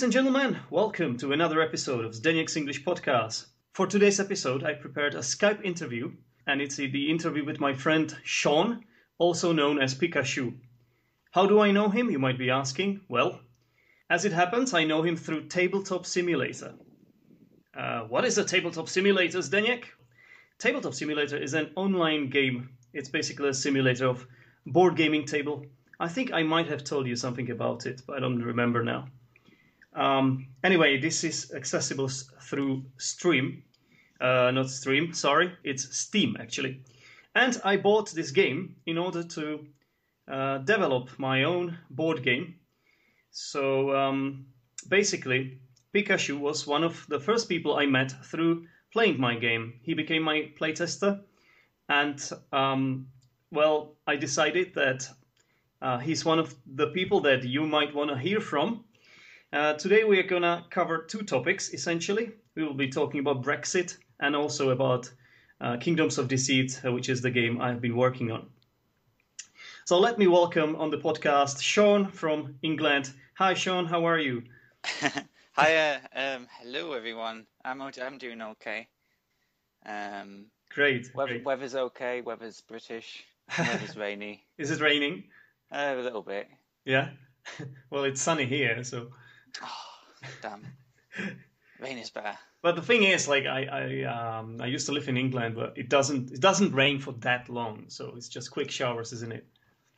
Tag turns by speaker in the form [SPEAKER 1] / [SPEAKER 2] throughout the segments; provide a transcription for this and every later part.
[SPEAKER 1] Ladies and gentlemen, welcome to another episode of Zdeněk's English Podcast. For today's episode, I prepared a Skype interview, and it's the interview with my friend Shaun, also known as Pikachu. How do I know him, you might be asking? Well, as it happens, I know him through Tabletop Simulator. Uh, what is a Tabletop Simulator, Zdeněk? Tabletop Simulator is an online game. It's basically a simulator of board gaming table. I think I might have told you something about it, but I don't remember now. Um, anyway, this is accessible through Stream, uh, not Stream, sorry, it's Steam actually. And I bought this game in order to uh, develop my own board game. So um, basically, Pikachu was one of the first people I met through playing my game. He became my playtester, and um, well, I decided that uh, he's one of the people that you might want to hear from uh, today we are going to cover two topics essentially. We will be talking about Brexit and also about uh, Kingdoms of Deceit, uh, which is the game I've been working on. So let me welcome on the podcast Shaun from England. Hi, Shaun. How are you?
[SPEAKER 2] Hi. Um, hello, everyone. I'm I'm doing okay. Um,
[SPEAKER 1] great,
[SPEAKER 2] weather,
[SPEAKER 1] great.
[SPEAKER 2] Weather's okay. Weather's British. Weather's rainy.
[SPEAKER 1] Is it raining?
[SPEAKER 2] Uh, a little bit.
[SPEAKER 1] Yeah. well, it's sunny here, so
[SPEAKER 2] Oh, damn. Rain is bad.
[SPEAKER 1] But the thing is, like I I um I used to live in England, but it doesn't it doesn't rain for that long, so it's just quick showers, isn't it?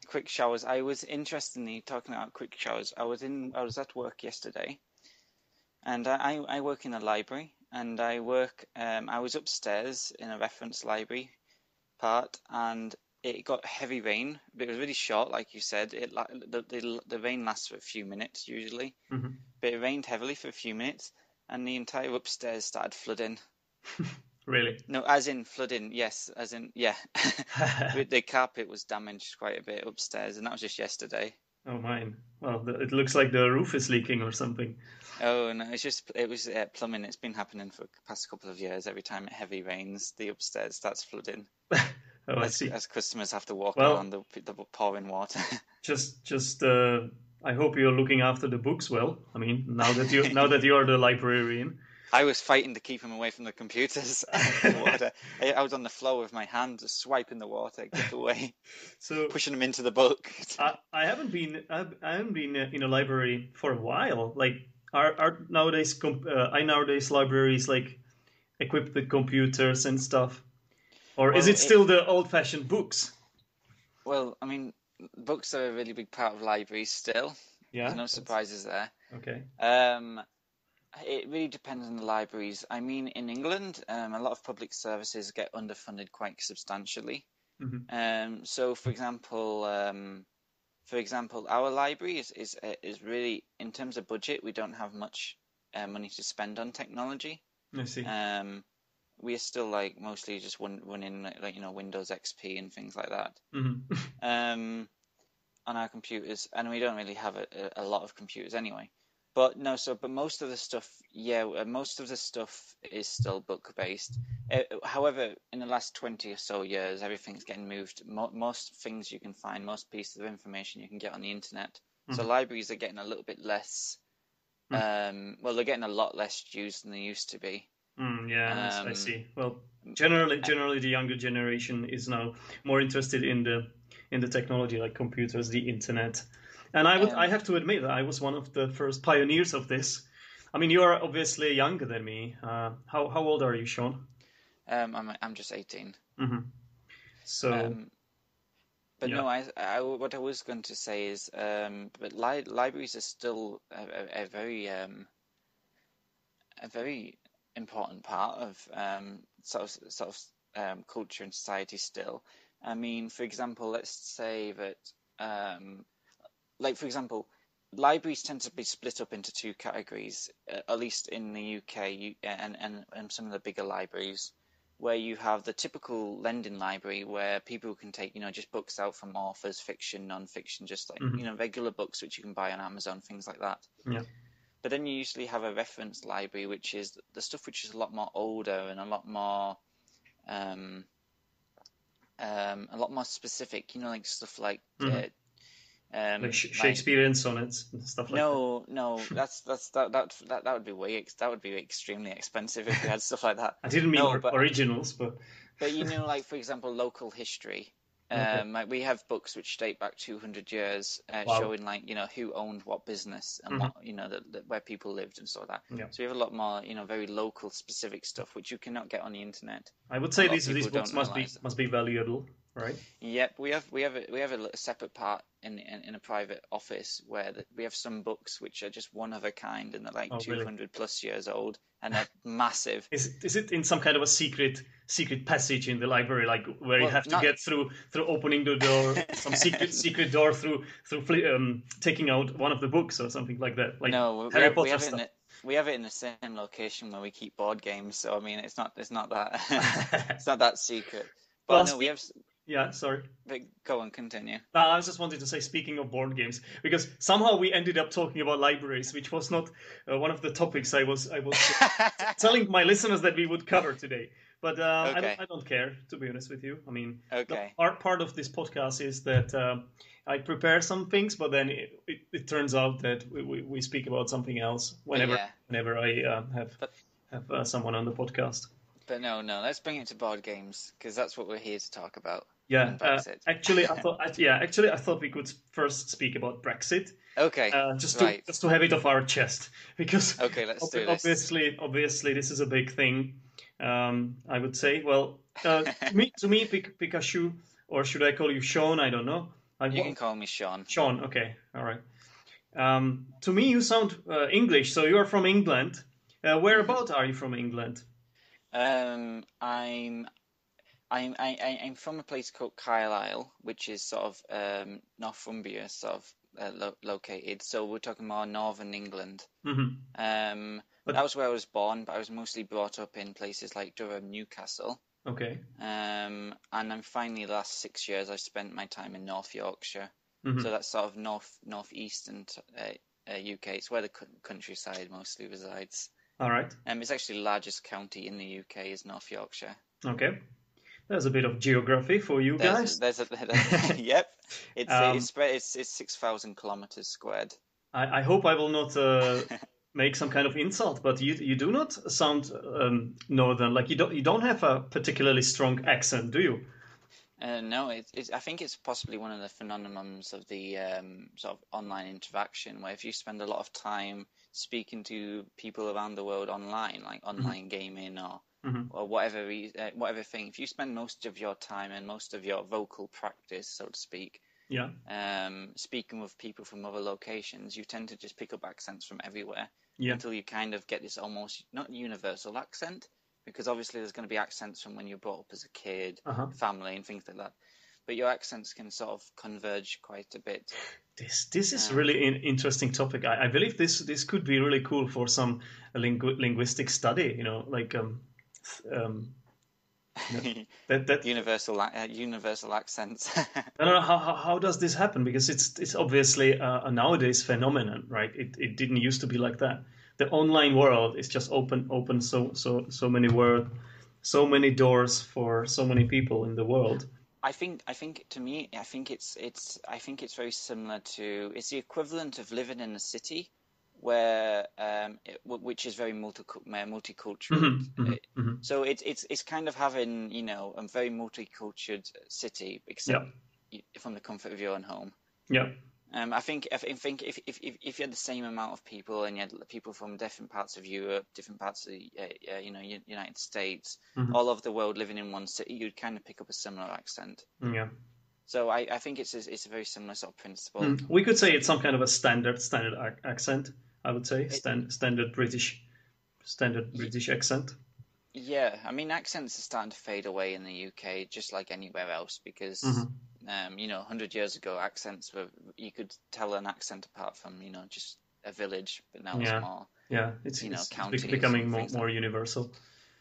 [SPEAKER 2] Quick showers. I was interestingly talking about quick showers. I was in I was at work yesterday, and I I work in a library, and I work um I was upstairs in a reference library part, and it got heavy rain, but it was really short, like you said. It the the, the rain lasts for a few minutes usually,
[SPEAKER 1] mm-hmm.
[SPEAKER 2] but it rained heavily for a few minutes, and the entire upstairs started flooding.
[SPEAKER 1] really?
[SPEAKER 2] No, as in flooding. Yes, as in yeah. the carpet was damaged quite a bit upstairs, and that was just yesterday.
[SPEAKER 1] Oh mine. Well, it looks like the roof is leaking or something.
[SPEAKER 2] Oh no, it's just it was uh, plumbing. It's been happening for the past couple of years. Every time it heavy rains, the upstairs starts flooding.
[SPEAKER 1] Oh,
[SPEAKER 2] as,
[SPEAKER 1] I see.
[SPEAKER 2] As customers have to walk
[SPEAKER 1] well,
[SPEAKER 2] around the, the pouring water.
[SPEAKER 1] just, just. Uh, I hope you're looking after the books well. I mean, now that you now that you are the librarian.
[SPEAKER 2] I was fighting to keep him away from the computers the water. I, I, was on the floor with my hand, just swiping the water, get away,
[SPEAKER 1] so
[SPEAKER 2] pushing him into the book.
[SPEAKER 1] I, I haven't been I haven't been in a library for a while. Like, are are nowadays uh, I nowadays libraries like equipped with computers and stuff? Or well, is it still it, the old-fashioned books?
[SPEAKER 2] Well, I mean, books are a really big part of libraries still.
[SPEAKER 1] Yeah.
[SPEAKER 2] There's no surprises there.
[SPEAKER 1] Okay.
[SPEAKER 2] Um, it really depends on the libraries. I mean, in England, um, a lot of public services get underfunded quite substantially.
[SPEAKER 1] Mm-hmm.
[SPEAKER 2] Um, so, for example, um, for example, our library is is uh, is really in terms of budget, we don't have much uh, money to spend on technology.
[SPEAKER 1] I see.
[SPEAKER 2] Um, we are still like mostly just running like you know Windows XP and things like that
[SPEAKER 1] mm-hmm.
[SPEAKER 2] um, on our computers, and we don't really have a, a, lot of computers anyway. But no, so but most of the stuff, yeah, uh, most of the stuff is still book based. Uh, however, in the last twenty or so years, everything's getting moved. Mo- most things you can find, most pieces of information you can get on the internet. Mm-hmm. So libraries are getting a little bit less. Mm-hmm. Um, well, they're getting a lot less used than they used to be.
[SPEAKER 1] Mm, yeah, um, I see. Well, generally, generally, the younger generation is now more interested in the in the technology like computers, the internet, and I would um, I have to admit that I was one of the first pioneers of this. I mean, you are obviously younger than me. Uh, how how old are you, Shaun?
[SPEAKER 2] Um, I'm I'm just 18.
[SPEAKER 1] Mm-hmm. So.
[SPEAKER 2] Um, but yeah. no, I, I, what I was going to say is, um, but li- libraries are still a, a, a very, um, a very important part of um, sort of sort of um, culture and society still. I mean, for example, let's say that, um, like for example, libraries tend to be split up into two categories, uh, at least in the UK you, and, and and some of the bigger libraries, where you have the typical lending library where people can take you know just books out from authors, fiction, non-fiction, just like mm-hmm. you know regular books which you can buy on Amazon, things like that.
[SPEAKER 1] Yeah.
[SPEAKER 2] But then you usually have a reference library, which is the stuff which is a lot more older and a lot more, um, um, a lot more specific. You know, like stuff like mm-hmm. Um,
[SPEAKER 1] like Shakespearean sonnets and stuff like
[SPEAKER 2] no, that. No, no, that's that's that that that that would be way that would be extremely expensive if we had stuff like that.
[SPEAKER 1] I didn't mean no, but, originals, but
[SPEAKER 2] but you know, like for example, local history. Um, like we have books which date back 200 years, uh, wow. showing like you know who owned what business and mm-hmm. what you know where people lived and so that. Yeah. So we have a lot more you know very local specific stuff which you cannot get on the internet.
[SPEAKER 1] I would say these these books must be must be valuable right?
[SPEAKER 2] Yep, we have we have a, we have a separate part in in, in a private office where the, we have some books which are just one of a kind and they're like oh, 200 really? plus years old and they're massive.
[SPEAKER 1] Is is it in some kind of a secret secret passage in the library, like where well, you have to not... get through through opening the door, some secret secret door through through um, taking out one of the books or something like that? Like
[SPEAKER 2] no, Harry have, Potter have stuff. we have it in the same location where we keep board games, so I mean, it's not it's not that it's not that secret. But well, no, we have
[SPEAKER 1] yeah, sorry.
[SPEAKER 2] But go on, continue.
[SPEAKER 1] I was just wanted to say, speaking of board games, because somehow we ended up talking about libraries, which was not uh, one of the topics I was I was telling my listeners that we would cover today. But uh, okay. I, don't, I, don't, care, to be honest with you. I mean,
[SPEAKER 2] okay.
[SPEAKER 1] part part of this podcast is that uh, I prepare some things, but then it, it, it turns out that we, we, we, speak about something else whenever yeah. whenever I uh, have but, have uh, someone on the podcast.
[SPEAKER 2] But no, no, let's bring it to board games because that's what we're here to talk about.
[SPEAKER 1] Yeah, uh, actually, I thought. Yeah, actually, I thought we could first speak about Brexit.
[SPEAKER 2] Okay.
[SPEAKER 1] Uh, just to
[SPEAKER 2] right.
[SPEAKER 1] just to have it off our chest, because
[SPEAKER 2] okay, let's ob- do
[SPEAKER 1] this. Obviously, obviously, this is a big thing. Um, I would say. Well, uh, to me, to me, Pikachu, or should I call you Shaun? I don't know. I
[SPEAKER 2] you can call me Shaun.
[SPEAKER 1] Shaun. Okay. All right. Um, to me, you sound uh, English. So you are from England. Uh, are you from England?
[SPEAKER 2] Um, I'm I'm I, I'm from a place called Carlisle, which is sort of um, Northumbria, sort of uh, lo- located. So we're talking more northern England.
[SPEAKER 1] Mm-hmm.
[SPEAKER 2] Um, but, that was where I was born, but I was mostly brought up in places like Durham, Newcastle.
[SPEAKER 1] Okay.
[SPEAKER 2] Um, and then finally, the last six years, I've spent my time in North Yorkshire. Mm-hmm. So that's sort of north northeastern uh, uh, UK. It's where the countryside mostly resides.
[SPEAKER 1] All right.
[SPEAKER 2] Um, it's actually the largest county in the UK is North Yorkshire.
[SPEAKER 1] Okay. There's a bit of geography for you
[SPEAKER 2] there's, guys. There's a, there's, yep. It's, um, it's, it's, it's 6,000 kilometers squared.
[SPEAKER 1] I, I, hope I will not uh, make some kind of insult, but you you do not sound um, northern. Like you don't you don't have a particularly strong accent, do you?
[SPEAKER 2] Uh, no, it, I think it's possibly one of the phenomenons of the um, sort of online interaction, where if you spend a lot of time speaking to people around the world online, like mm-hmm. online mm-hmm. gaming or mm-hmm. or whatever uh, whatever thing. If you spend most of your time and most of your vocal practice, so to speak,
[SPEAKER 1] yeah,
[SPEAKER 2] um, speaking with people from other locations, you tend to just pick up accents from everywhere
[SPEAKER 1] yeah.
[SPEAKER 2] until you kind of get this almost not universal accent, because obviously there's going to be accents from when you're brought up as a kid,
[SPEAKER 1] uh-huh.
[SPEAKER 2] family, and things like that. But your accents can sort of converge quite a bit.
[SPEAKER 1] This this is um, really an interesting topic. I, I, believe this this could be really cool for some lingu- linguistic study. You know, like um, um,
[SPEAKER 2] that, that universal uh, universal accents.
[SPEAKER 1] I don't know how, how, how does this happen because it's it's obviously a, a, nowadays phenomenon, right? It it didn't used to be like that. The online world is just open open so so so many world so many doors for so many people in the world.
[SPEAKER 2] I think I think to me I think it's it's I think it's very similar to it's the equivalent of living in a city where um, it, which is very multi multicultural. Mm-hmm, mm-hmm, mm-hmm. So it's it's it's kind of having you know a very multicultural city, except yeah. from the comfort of your own home.
[SPEAKER 1] Yeah.
[SPEAKER 2] Um, I think if, I think if, if if you had the same amount of people and you had people from different parts of Europe, different parts of the uh, you know United States, mm-hmm. all over the world living in one city, you'd kind of pick up a similar accent.
[SPEAKER 1] Yeah.
[SPEAKER 2] So I, I think it's a, it's a very similar sort of principle.
[SPEAKER 1] Mm. We could say it's some kind of a standard standard accent. I would say Stand, standard British standard British accent.
[SPEAKER 2] Yeah, I mean accents are starting to fade away in the UK, just like anywhere else, because mm-hmm. um, you know, hundred years ago, accents were you could tell an accent apart from you know just a village, but now
[SPEAKER 1] yeah.
[SPEAKER 2] it's more
[SPEAKER 1] yeah, it's you know it's becoming more, more like universal.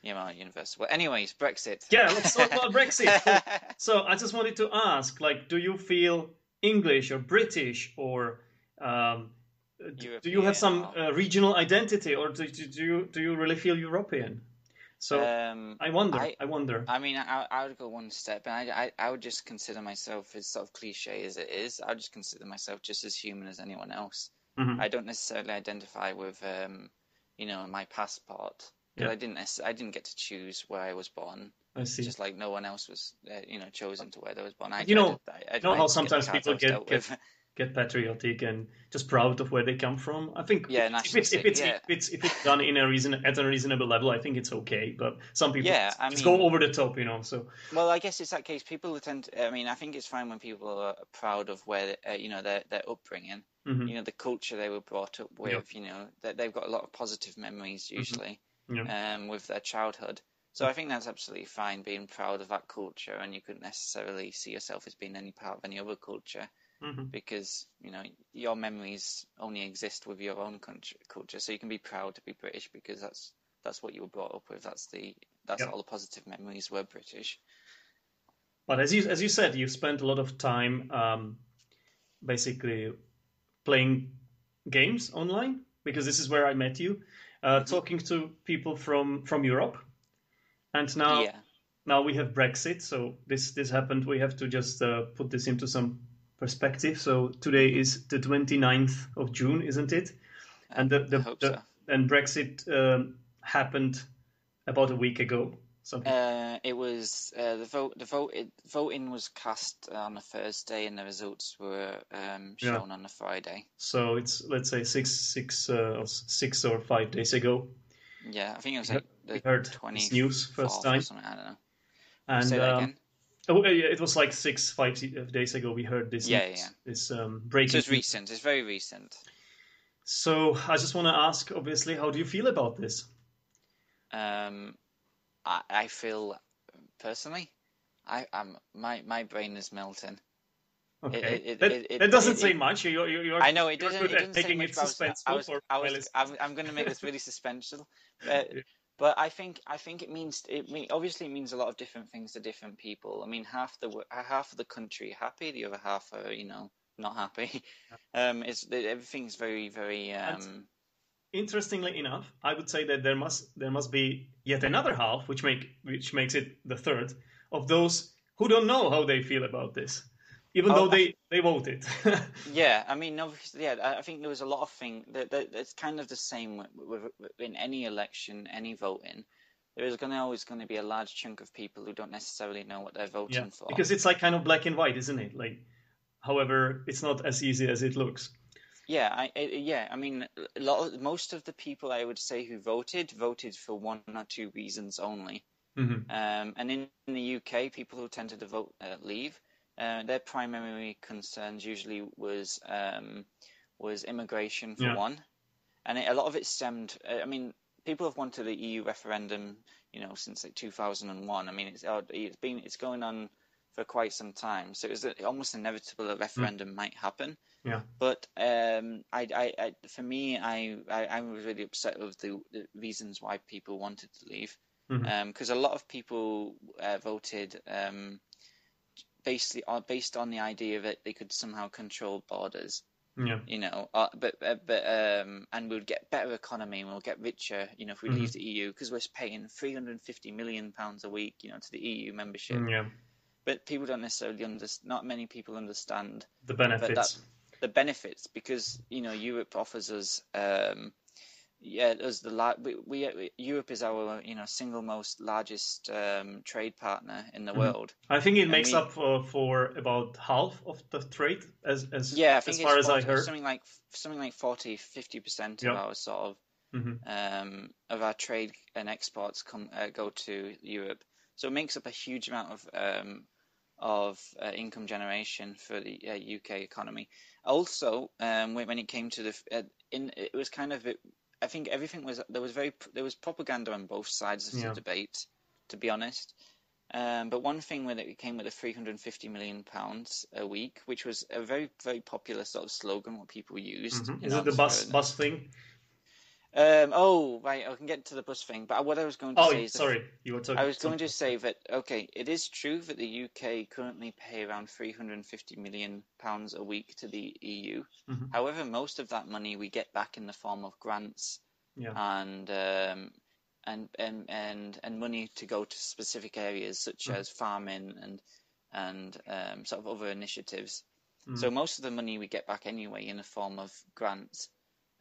[SPEAKER 2] Yeah, more universal. Well, anyways, Brexit.
[SPEAKER 1] Yeah, let's talk about Brexit. so I just wanted to ask, like, do you feel English or British or um, do you have some uh, regional identity, or do, do, you do you really feel European? So um, I wonder. I, I, wonder.
[SPEAKER 2] I mean, I, I would go one step, and I, I, I would just consider myself, as sort of cliche as it is, I would just consider myself just as human as anyone else. Mm-hmm. I don't necessarily identify with, um, you know, my passport because yeah. I didn't I didn't get to choose where I was born.
[SPEAKER 1] I see.
[SPEAKER 2] Just like no one else was, uh, you know, chosen to where they was born. I,
[SPEAKER 1] you know, I, I, you know how sometimes people get, get get patriotic and just proud of where they come from. I think
[SPEAKER 2] yeah,
[SPEAKER 1] if, it's if it's, yeah. if it's if it's done in a reason at a reasonable level, I think it's okay. But some people yeah, I just mean, go over the top, you know. So
[SPEAKER 2] well, I guess it's that case. People tend. To, I mean, I think it's fine when people are proud of where uh, you know their their upbringing. Mm-hmm. You know, the culture they were brought up with. Yeah. You know, that they've got a lot of positive memories mm-hmm. usually mm-hmm. yeah. um, with their childhood. So I think that's absolutely fine being proud of that culture, and you couldn't necessarily see yourself as being any part of any other culture mm-hmm. because you know your memories only exist with your own country, culture. So you can be proud to be British because that's that's what you were brought up with. That's the that's yep. all the positive memories were British.
[SPEAKER 1] But as you as you said, you spent a lot of time um, basically playing games online because this is where I met you, uh, mm-hmm. talking to people from from Europe, and now. Yeah. Now we have Brexit, so this this happened. We have to just uh, put this into some perspective. So today is the 29th of June, isn't it?
[SPEAKER 2] And the, the, the so.
[SPEAKER 1] and Brexit um, happened about a week ago.
[SPEAKER 2] Something. Uh, it was uh, the vote. The vote. It, voting was cast on a Thursday, and the results were um, shown yeah. on a Friday.
[SPEAKER 1] So it's let's say six, six, uh, or six or five days ago.
[SPEAKER 2] Yeah, I think it was like
[SPEAKER 1] the heard news first time.
[SPEAKER 2] I don't know.
[SPEAKER 1] And Say that again. Oh, yeah, it was like six, five days ago. We heard this.
[SPEAKER 2] Yeah, yeah.
[SPEAKER 1] This um, breaking.
[SPEAKER 2] So it's recent. It's very recent.
[SPEAKER 1] So I just want to ask, obviously, how do you feel about this?
[SPEAKER 2] Um, I, I feel personally, I am my my brain is melting.
[SPEAKER 1] Okay, it, it, that, it, that, doesn't say much. You're, you're, you're,
[SPEAKER 2] I know it doesn't. It doesn't say much. I was, I was, I was, I'm, I'm going to make this really suspenseful. But but I think I think it means it mean, obviously it means a lot of different things to different people. I mean, half the half of the country happy, the other half are you know not happy. Um, it's everything's very very. Um,
[SPEAKER 1] interestingly enough, I would say that there must there must be yet another half, which make which makes it the third of those who don't know how they feel about this even oh, though they they voted.
[SPEAKER 2] yeah, I mean, obviously, yeah, I think there was a lot of things that, that it's kind of the same with, with, in any election, any voting. There is going to always going to be a large chunk of people who don't necessarily know what they're voting
[SPEAKER 1] yeah,
[SPEAKER 2] for.
[SPEAKER 1] Because it's like kind of black and white, isn't it? Like, however, it's not as easy as it looks.
[SPEAKER 2] Yeah, I, yeah. I mean, a lot of, most of the people I would say who voted voted for one or two reasons only. Mm-hmm. Um, and in, in, the UK, people who tended to vote uh, leave uh, their primary concerns usually was um, was immigration for yeah. one, and it, a lot of it stemmed. Uh, I mean, people have wanted the EU referendum, you know, since like 2001. I mean, it's uh, it's been it's going on for quite some time, so it was almost inevitable a referendum mm. might happen.
[SPEAKER 1] Yeah.
[SPEAKER 2] But um, I, I, I, for me, I, I, I was really upset with the, the reasons why people wanted to leave, because mm-hmm. um, a lot of people uh, voted. Um, basically are based on the idea that they could somehow control borders.
[SPEAKER 1] Yeah.
[SPEAKER 2] You know, uh, but uh, but um, and we'll get better economy and we'll get richer. You know, if we mm-hmm. leave the EU because we're paying 350 million pounds a week. You know, to the EU membership.
[SPEAKER 1] Mm, yeah.
[SPEAKER 2] But people don't necessarily understand. Not many people understand
[SPEAKER 1] the benefits. That,
[SPEAKER 2] the benefits because you know Europe offers us um, yeah, as the we, we, Europe is our you know single most largest um, trade partner in the mm-hmm. world.
[SPEAKER 1] I think it and makes we, up for, for about half of the trade, as as
[SPEAKER 2] yeah, I
[SPEAKER 1] think as far as
[SPEAKER 2] 40,
[SPEAKER 1] I heard,
[SPEAKER 2] something like something like 40 50 percent of our sort of mm-hmm. um, of our trade and exports come uh, go to Europe. So it makes up a huge amount of um, of uh, income generation for the uh, UK economy. Also, um, when, when it came to the uh, in it was kind of I think everything was there was very there was propaganda on both sides of yeah. the debate, to be honest. Um, but one thing when it came with the 350 million pounds a week, which was a very very popular sort of slogan what people used.
[SPEAKER 1] Mm-hmm. Is it the bus bus thing?
[SPEAKER 2] Um, oh, right. I can get to the bus thing, but what I was going to
[SPEAKER 1] oh,
[SPEAKER 2] say is,
[SPEAKER 1] sorry, you were talking.
[SPEAKER 2] I was going to say that okay, it is true that the UK currently pay around 350 million pounds a week to the EU. Mm-hmm. However, most of that money we get back in the form of grants
[SPEAKER 1] yeah.
[SPEAKER 2] and um, and and and and money to go to specific areas such mm. as farming and and um, sort of other initiatives. Mm. So most of the money we get back anyway in the form of grants.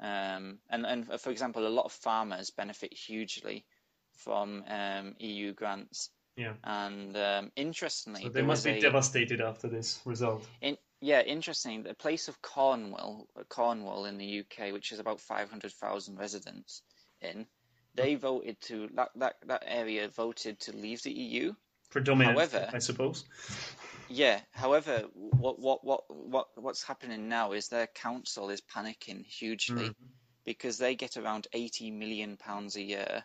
[SPEAKER 2] Um, and and for example, a lot of farmers benefit hugely from um, EU grants.
[SPEAKER 1] Yeah.
[SPEAKER 2] And um, interestingly,
[SPEAKER 1] so they must be a, devastated after this result.
[SPEAKER 2] In, yeah, interesting. The place of Cornwall, Cornwall in the UK, which is about 500,000 residents in, they voted to that, that that area voted to leave the EU.
[SPEAKER 1] Predominant, however, I suppose.
[SPEAKER 2] Yeah. However, what what what what what's happening now is their council is panicking hugely mm-hmm. because they get around 80 million pounds a year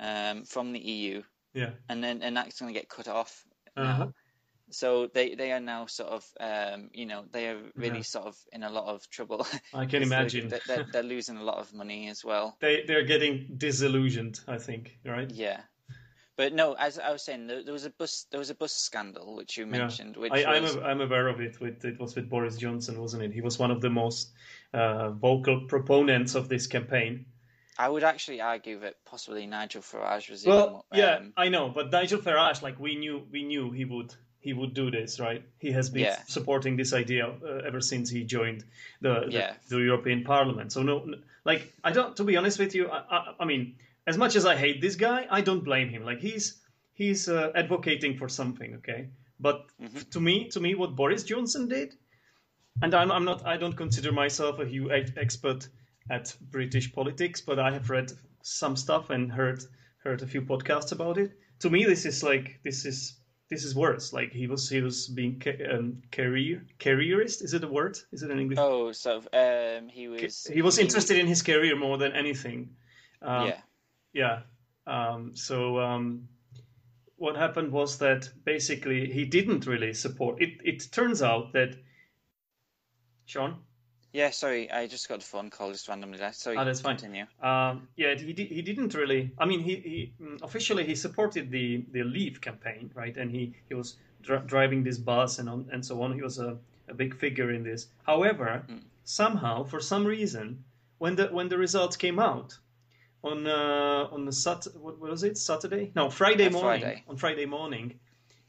[SPEAKER 2] um, from the EU.
[SPEAKER 1] Yeah.
[SPEAKER 2] And then and that's going to get cut off. Uh-huh. So they, they are now sort of um, you know they are really yeah. sort of in a lot of trouble.
[SPEAKER 1] I can imagine
[SPEAKER 2] they're, they're, they're, losing a lot of money as well.
[SPEAKER 1] They they're getting disillusioned. I think right.
[SPEAKER 2] Yeah, but no, as I was saying, there, there was a bus there was a bus scandal which you mentioned. Yeah. Which
[SPEAKER 1] I,
[SPEAKER 2] was...
[SPEAKER 1] I'm I'm aware of it. With it was with Boris Johnson, wasn't it? He was one of the most uh, vocal proponents of this campaign.
[SPEAKER 2] I would actually argue that possibly Nigel Farage was.
[SPEAKER 1] Well, even, yeah, um, I know, but Nigel Farage, like we knew, we knew he would he would do this, right? He has been yeah. supporting this idea uh, ever since he joined the, the, yeah. the European Parliament. So no, like I don't. To be honest with you, I, I, I, mean, as much as I hate this guy, I don't blame him. Like he's he's uh, advocating for something, okay? But mm-hmm. to me, to me, what Boris Johnson did, and I'm I'm not I don't consider myself a huge expert at British politics, but I have read some stuff and heard heard a few podcasts about it. To me, this is like this is this is worse. Like he was he was being ca- um, career careerist. Is it a word? Is it an English?
[SPEAKER 2] Oh, so um, he was
[SPEAKER 1] he was interested in his career more than anything.
[SPEAKER 2] Um, yeah.
[SPEAKER 1] Yeah. Um, so um, what happened was that basically he didn't really support it. It turns out that Shaun.
[SPEAKER 2] Yeah, sorry, I just got a phone call just randomly. Sorry,
[SPEAKER 1] oh, that's
[SPEAKER 2] continue.
[SPEAKER 1] fine. Um, yeah, he he didn't really. I mean, he, he mm, officially he supported the the Leave campaign, right? And he he was dr- driving this bus and on and so on. He was a, a big figure in this. However, mm. somehow, for some reason, when the when the results came out on uh, on the sat what was it Saturday? No, Friday morning. Friday. On Friday morning,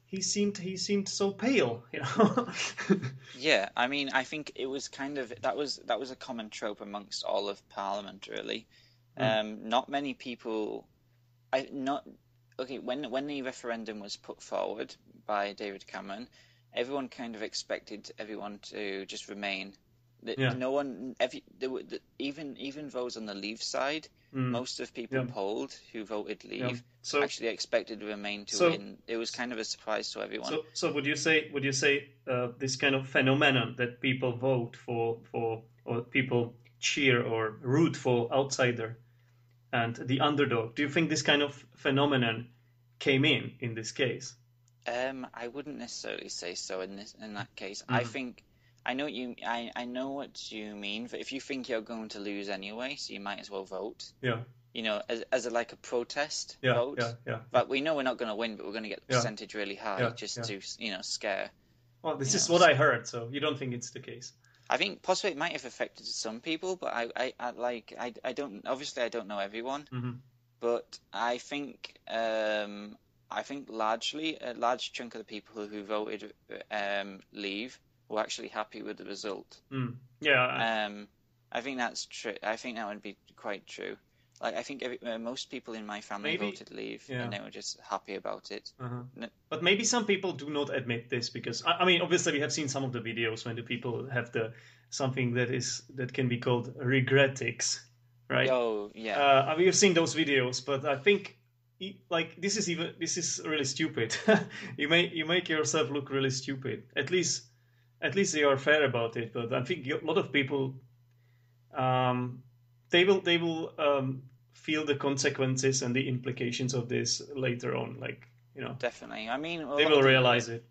[SPEAKER 1] he seemed he seemed so pale, you know.
[SPEAKER 2] yeah, I mean, I think it was kind of that was that was a common trope amongst all of Parliament, really. Mm. Um, not many people, I not okay when when the referendum was put forward by David Cameron, everyone kind of expected everyone to just remain. Yeah. No one, every, were, even even those on the Leave side Mm. Most of people yeah. polled who voted Leave yeah. so, actually expected Remain to so, win. It was kind of a surprise to everyone.
[SPEAKER 1] So, so would you say would you say uh, this kind of phenomenon that people vote for for or people cheer or root for outsider and the underdog? Do you think this kind of phenomenon came in in this case?
[SPEAKER 2] Um, I wouldn't necessarily say so in this in that case. Mm. I think I know what you. I, I know what you mean. But if you think you're going to lose anyway, so you might as well vote.
[SPEAKER 1] Yeah.
[SPEAKER 2] You know, as as a, like a protest
[SPEAKER 1] yeah,
[SPEAKER 2] vote.
[SPEAKER 1] Yeah, yeah.
[SPEAKER 2] But we know we're not going to win, but we're going to get the percentage really high yeah, just yeah. to you know scare.
[SPEAKER 1] Well, this is know, what I heard, so you don't think it's the case?
[SPEAKER 2] I think possibly it might have affected some people, but I, I, I like I, I don't obviously I don't know everyone,
[SPEAKER 1] mm-hmm.
[SPEAKER 2] but I think um, I think largely a large chunk of the people who voted um, leave were actually happy with the result.
[SPEAKER 1] Mm. Yeah.
[SPEAKER 2] Um, I think that's true. I think that would be quite true. Like I think every, uh, most people in my family maybe, voted leave, yeah. and they were just happy about it.
[SPEAKER 1] Uh-huh. But maybe some people do not admit this because I, I, mean, obviously, we have seen some of the videos when the people have the something that is that can be called regretics, right?
[SPEAKER 2] Oh yeah.
[SPEAKER 1] Uh, we have seen those videos, but I think like this is even this is really stupid. you make you make yourself look really stupid. At least at least they are fair about it. But I think a lot of people, um, they will they will um, feel the consequences and the implications of this later on. Like you know,
[SPEAKER 2] definitely. I mean,
[SPEAKER 1] they will realize
[SPEAKER 2] the,
[SPEAKER 1] it.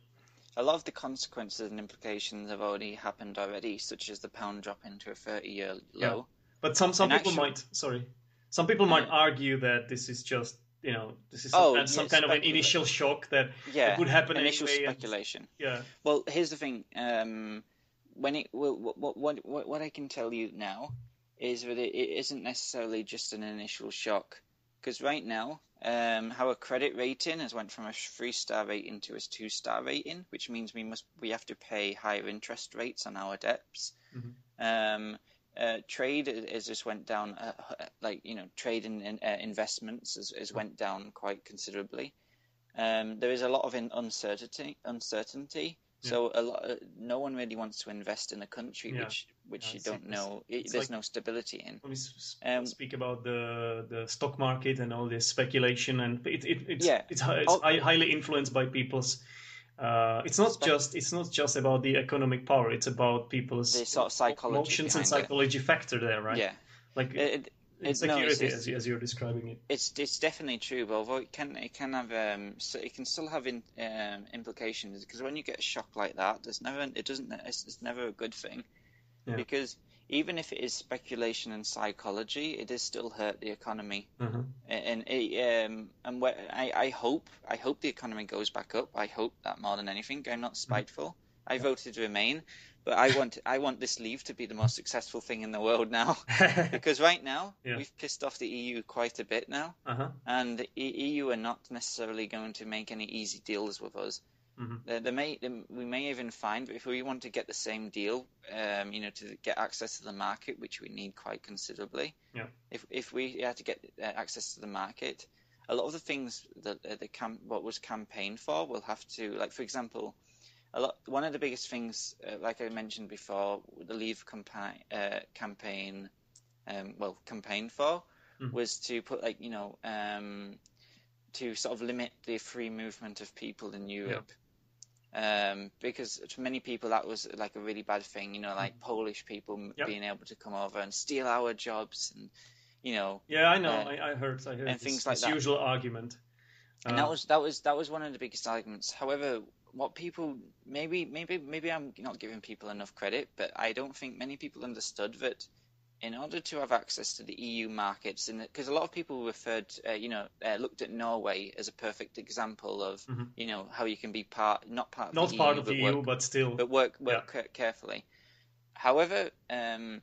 [SPEAKER 2] A lot of the consequences and implications have already happened already, such as the pound dropping to a thirty-year low. Yeah.
[SPEAKER 1] But some some people actual... might sorry, some people might argue that this is just you know this is oh, some, some kind of an initial shock that
[SPEAKER 2] yeah,
[SPEAKER 1] would happen
[SPEAKER 2] initial
[SPEAKER 1] anyway
[SPEAKER 2] speculation
[SPEAKER 1] and, yeah
[SPEAKER 2] well here's the thing um, when it what, what what what I can tell you now is that it, it isn't necessarily just an initial shock because right now um, our credit rating has went from a three star rating to a two star rating, which means we must we have to pay higher interest rates on our debts. Mm-hmm. Um, uh, trade has just went down, uh, like you know, trade and uh, investments has, has went down quite considerably. Um, there is a lot of uncertainty, uncertainty. Yeah. So a lot, uh, no one really wants to invest in a country yeah. which which yeah, you don't know. It, there's like, no stability in.
[SPEAKER 1] When we um, speak about the the stock market and all this speculation, and it, it it's it's, it's oh. highly influenced by people's. Uh, it's not just it's not just about the economic power. It's about people's
[SPEAKER 2] the sort of psychology
[SPEAKER 1] emotions and psychology
[SPEAKER 2] it.
[SPEAKER 1] factor there, right?
[SPEAKER 2] Yeah,
[SPEAKER 1] like it, insecurity no, as, as you're describing it.
[SPEAKER 2] It's it's definitely true, but although it can it can have um so it can still have in, um, implications because when you get a shock like that, there's never it doesn't it's, it's never a good thing yeah. because even if it is speculation and psychology, it does still hurt the economy. Mm-hmm. And it, um, and I, I hope I hope the economy goes back up. I hope that more than anything. I'm not mm-hmm. spiteful. Mm-hmm. I voted Remain, but I want I want this leave to be the most successful thing in the world now, because right now yeah. we've pissed off the EU quite a bit now, uh-huh. and the EU are not necessarily going to make any easy deals with us. Mm-hmm. They may we may even find if we want to get the same deal, um, you know, to get access to the market, which we need quite considerably.
[SPEAKER 1] Yeah.
[SPEAKER 2] If if we had to get uh, access to the market, a lot of the things that uh, the cam- what was campaigned for will have to, like for example a lot. One of the biggest things, uh, like I mentioned before, the Leave campaign, uh, campaign, um, well, campaign for, mm. was to put like you know, um, to sort of limit the free movement of people in Europe. Um, because to many people that was like a really bad thing, you know, like mm. Polish people yep. being able to come over and steal our jobs, and you know.
[SPEAKER 1] Yeah, I know. Uh, I, I, heard. I heard. And this, things like that. Usual argument.
[SPEAKER 2] And that was that was that was one of the biggest arguments. However, what people maybe maybe maybe I'm not giving people enough credit, but I don't think many people understood that in order to have access to the EU markets, and because a lot of people referred, uh, you know, uh, looked at Norway as a perfect example of, mm-hmm. you know, how you can be part, not part of
[SPEAKER 1] not
[SPEAKER 2] the
[SPEAKER 1] part
[SPEAKER 2] EU,
[SPEAKER 1] of the EU, but still,
[SPEAKER 2] but work work yeah. carefully. However, um,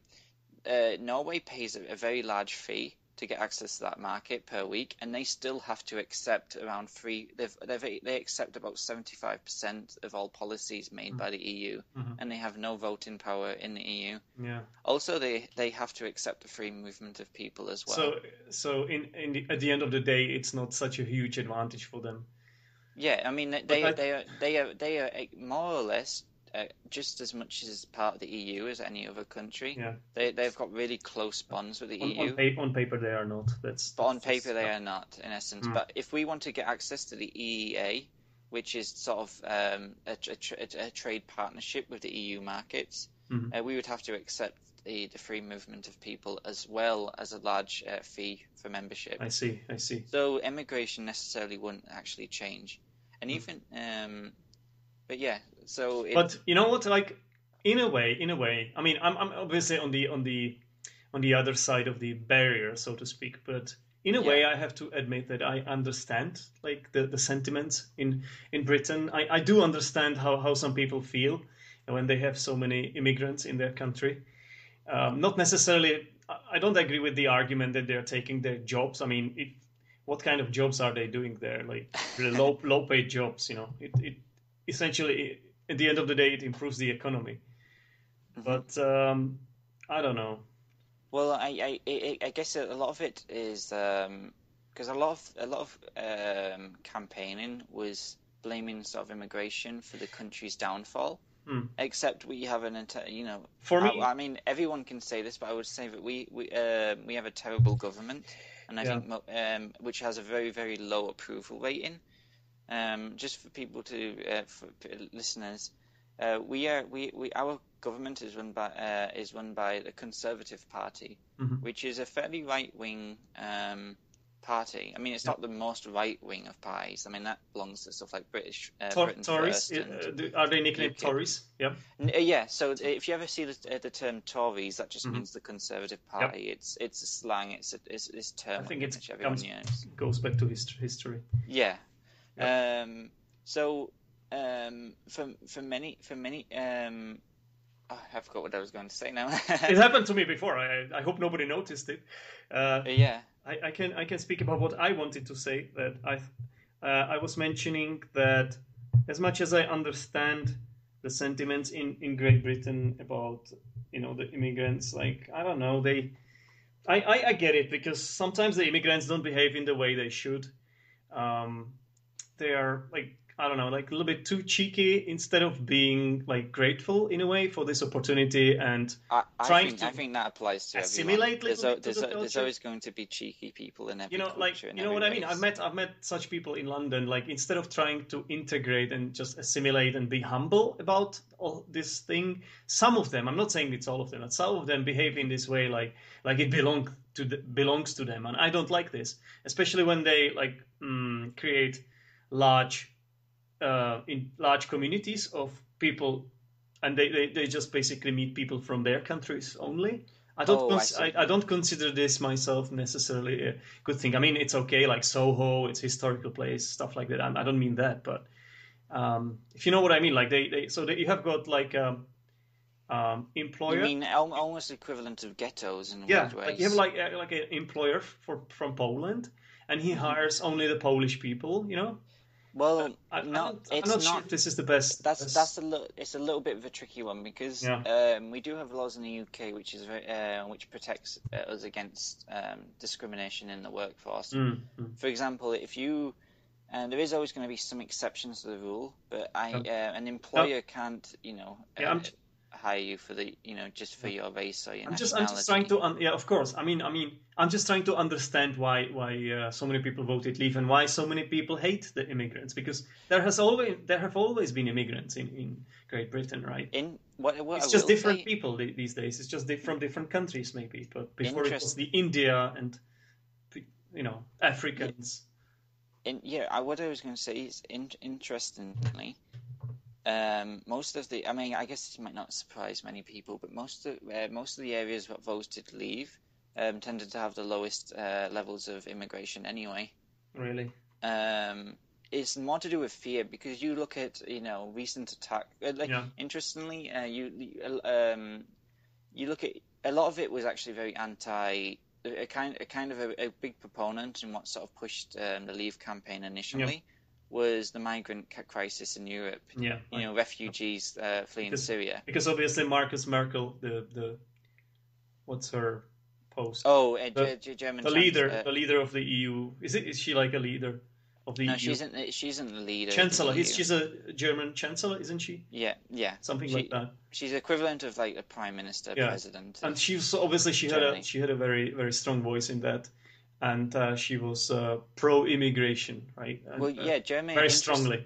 [SPEAKER 2] uh, Norway pays a, a, very large fee to get access to that market per week, and they still have to accept around three. They've, they've they accept about seventy five percent of all policies made mm-hmm. by the EU, mm-hmm. and they have no voting power in the EU.
[SPEAKER 1] Yeah.
[SPEAKER 2] Also, they they have to accept the free movement of people as well.
[SPEAKER 1] So so in, in the, at the end of the day, it's not such a huge advantage for them.
[SPEAKER 2] Yeah, I mean they I... they are they are they are more or less uh, just as much as part of the EU as any other country.
[SPEAKER 1] Yeah.
[SPEAKER 2] They they've got really close bonds with the
[SPEAKER 1] on,
[SPEAKER 2] EU.
[SPEAKER 1] On, pa- on, paper, they are not. That's.
[SPEAKER 2] But on paper, they are not, in essence. Mm. But if we want to get access to the EEA, which is sort of um, a, a, a, trade partnership with the EU markets, mm-hmm. uh, we would have to accept the, the free movement of people as well as a large uh, fee for membership.
[SPEAKER 1] I see. I see.
[SPEAKER 2] So immigration necessarily wouldn't actually change, and mm. even um, but yeah, so.
[SPEAKER 1] It... But you know what? Like, in a way, in a way, I mean, I'm, I'm obviously on the on the on the other side of the barrier, so to speak. But in a yeah. way, I have to admit that I understand like the, the sentiments in in Britain. I, I do understand how, how some people feel when they have so many immigrants in their country. Um, not necessarily. I don't agree with the argument that they're taking their jobs. I mean, it, what kind of jobs are they doing there? Like really low low paid jobs, you know. It, it essentially at the end of the day it improves the economy mm-hmm. but um, i don't know
[SPEAKER 2] well i i i guess a lot of it is because um, a lot of a lot of um, campaigning was blaming sort of immigration for the country's downfall
[SPEAKER 1] Hmm.
[SPEAKER 2] Except we have an, entire, you know,
[SPEAKER 1] for me,
[SPEAKER 2] I, I, mean, everyone can say this, but I would say that we we uh, we have a terrible government, and I yeah. think um, which has a very very low approval rating. Um, just for people to, uh, for listeners, uh, we are we, we our government is run by uh, is run by the Conservative Party, mm-hmm. which is a fairly right wing um, party. I mean, it's not the most right wing of parties. I mean, that belongs to stuff like British uh, Tor-
[SPEAKER 1] Tories.
[SPEAKER 2] Uh,
[SPEAKER 1] are they nicknamed Tories? Yep.
[SPEAKER 2] Uh, yeah. So if you ever see the, uh, the term Tories, that just mm-hmm. means the Conservative Party. Yep. It's it's a slang. It's a it's, it's term.
[SPEAKER 1] I think it comes, goes back to history.
[SPEAKER 2] Yeah. Um, so um, for for many for many um, oh, I forgot what I was going to say now.
[SPEAKER 1] it happened to me before. I I hope nobody noticed it. Uh,
[SPEAKER 2] yeah.
[SPEAKER 1] I, I, can I can speak about what I wanted to say. That I uh, I was mentioning that as much as I understand the sentiments in, in Great Britain about you know the immigrants, like I don't know, they I, I, I get it because sometimes the immigrants don't behave in the way they should. Um, they are like I don't know, like a little bit too cheeky instead of being like grateful in a way for this opportunity and
[SPEAKER 2] I, I
[SPEAKER 1] trying
[SPEAKER 2] think,
[SPEAKER 1] to
[SPEAKER 2] I think that applies to
[SPEAKER 1] assimilate
[SPEAKER 2] everyone. There's,
[SPEAKER 1] to
[SPEAKER 2] there's,
[SPEAKER 1] the
[SPEAKER 2] al- there's always going to be cheeky people in every
[SPEAKER 1] you know like
[SPEAKER 2] culture. in
[SPEAKER 1] you know what i mean i've met i've met such people in london like instead of trying to integrate and just assimilate and be humble about all this thing some of them i'm not saying it's all of them but some of them behave in this way like like it belong to the, belongs to them and i don't like this especially when they like mm, create large uh, in large communities of people and they, they, they just basically meet people from their countries only I don't
[SPEAKER 2] Oh, I
[SPEAKER 1] cons-
[SPEAKER 2] see.
[SPEAKER 1] I, I don't consider this myself necessarily a good thing. I mean, it's okay, like Soho, it's historical place, stuff like that. I, I don't mean that, but um, if you know what I mean, like they, they so that you have got like um, um, employer.
[SPEAKER 2] You mean almost equivalent of ghettos in
[SPEAKER 1] yeah,
[SPEAKER 2] weird ways?
[SPEAKER 1] like you have like like an employer for from Poland, and
[SPEAKER 2] Mm-hmm.
[SPEAKER 1] he hires only the Polish people. You know,
[SPEAKER 2] well,
[SPEAKER 1] I, I'm
[SPEAKER 2] not,
[SPEAKER 1] I'm
[SPEAKER 2] it's
[SPEAKER 1] not, sure if this is the best.
[SPEAKER 2] That's
[SPEAKER 1] best-
[SPEAKER 2] that's a little. It's a little bit of a tricky one because
[SPEAKER 1] Yeah.
[SPEAKER 2] um, we do have laws in the UK which is uh, which protects uh, us against um, discrimination in the workforce.
[SPEAKER 1] Mm, mm.
[SPEAKER 2] For example, if you and there is always going to be some exceptions to the rule, but I uh, an employer can't you know
[SPEAKER 1] Yeah,
[SPEAKER 2] uh,
[SPEAKER 1] I'm-
[SPEAKER 2] hire you for the you know just for your race or your
[SPEAKER 1] I'm just I'm just trying to un- yeah of course. I mean I mean I'm just trying to understand why why uh, so many people voted leave and why so many people hate the immigrants because there has always there have always been immigrants in, in Great Britain right?
[SPEAKER 2] In what, what
[SPEAKER 1] it's
[SPEAKER 2] I
[SPEAKER 1] just different
[SPEAKER 2] say-
[SPEAKER 1] people these days. It's just from different countries maybe but before it was the India and you know Africans.
[SPEAKER 2] In, yeah, I, what I was going to say is, in, interestingly, um, most of the, I mean, I guess this might not surprise many people, but most of uh, most of the areas that voted leave um, tended to have the lowest uh, levels of immigration anyway.
[SPEAKER 1] really
[SPEAKER 2] Um, it's more to do with fear because you look at, you know, recent attack. uh, Like,
[SPEAKER 1] Yeah.
[SPEAKER 2] interestingly, uh, you you, um, you look at a lot of it was actually very anti. A kind, a kind of a, a big proponent in what sort of pushed um, the Leave campaign initially was the migrant crisis in Europe.
[SPEAKER 1] yeah
[SPEAKER 2] You know, refugees uh, fleeing
[SPEAKER 1] Because-
[SPEAKER 2] Syria.
[SPEAKER 1] because obviously Marcus Merkel the the what's her post
[SPEAKER 2] Oh, uh,
[SPEAKER 1] The-
[SPEAKER 2] Ge- German.
[SPEAKER 1] the leader
[SPEAKER 2] uh,
[SPEAKER 1] the leader of the EU is it is she like a leader of the
[SPEAKER 2] no,
[SPEAKER 1] EU
[SPEAKER 2] she isn't. She isn't the leader. the
[SPEAKER 1] chancellor
[SPEAKER 2] EU.
[SPEAKER 1] She's a German chancellor isn't she
[SPEAKER 2] Yeah, yeah.
[SPEAKER 1] something
[SPEAKER 2] She-
[SPEAKER 1] like that
[SPEAKER 2] She's equivalent of like a prime minister,
[SPEAKER 1] Yeah.
[SPEAKER 2] president.
[SPEAKER 1] and she was obviously she had a she had a very very strong voice in that and uh, she was uh, pro immigration right and,
[SPEAKER 2] well,
[SPEAKER 1] uh,
[SPEAKER 2] yeah, Germany
[SPEAKER 1] very strongly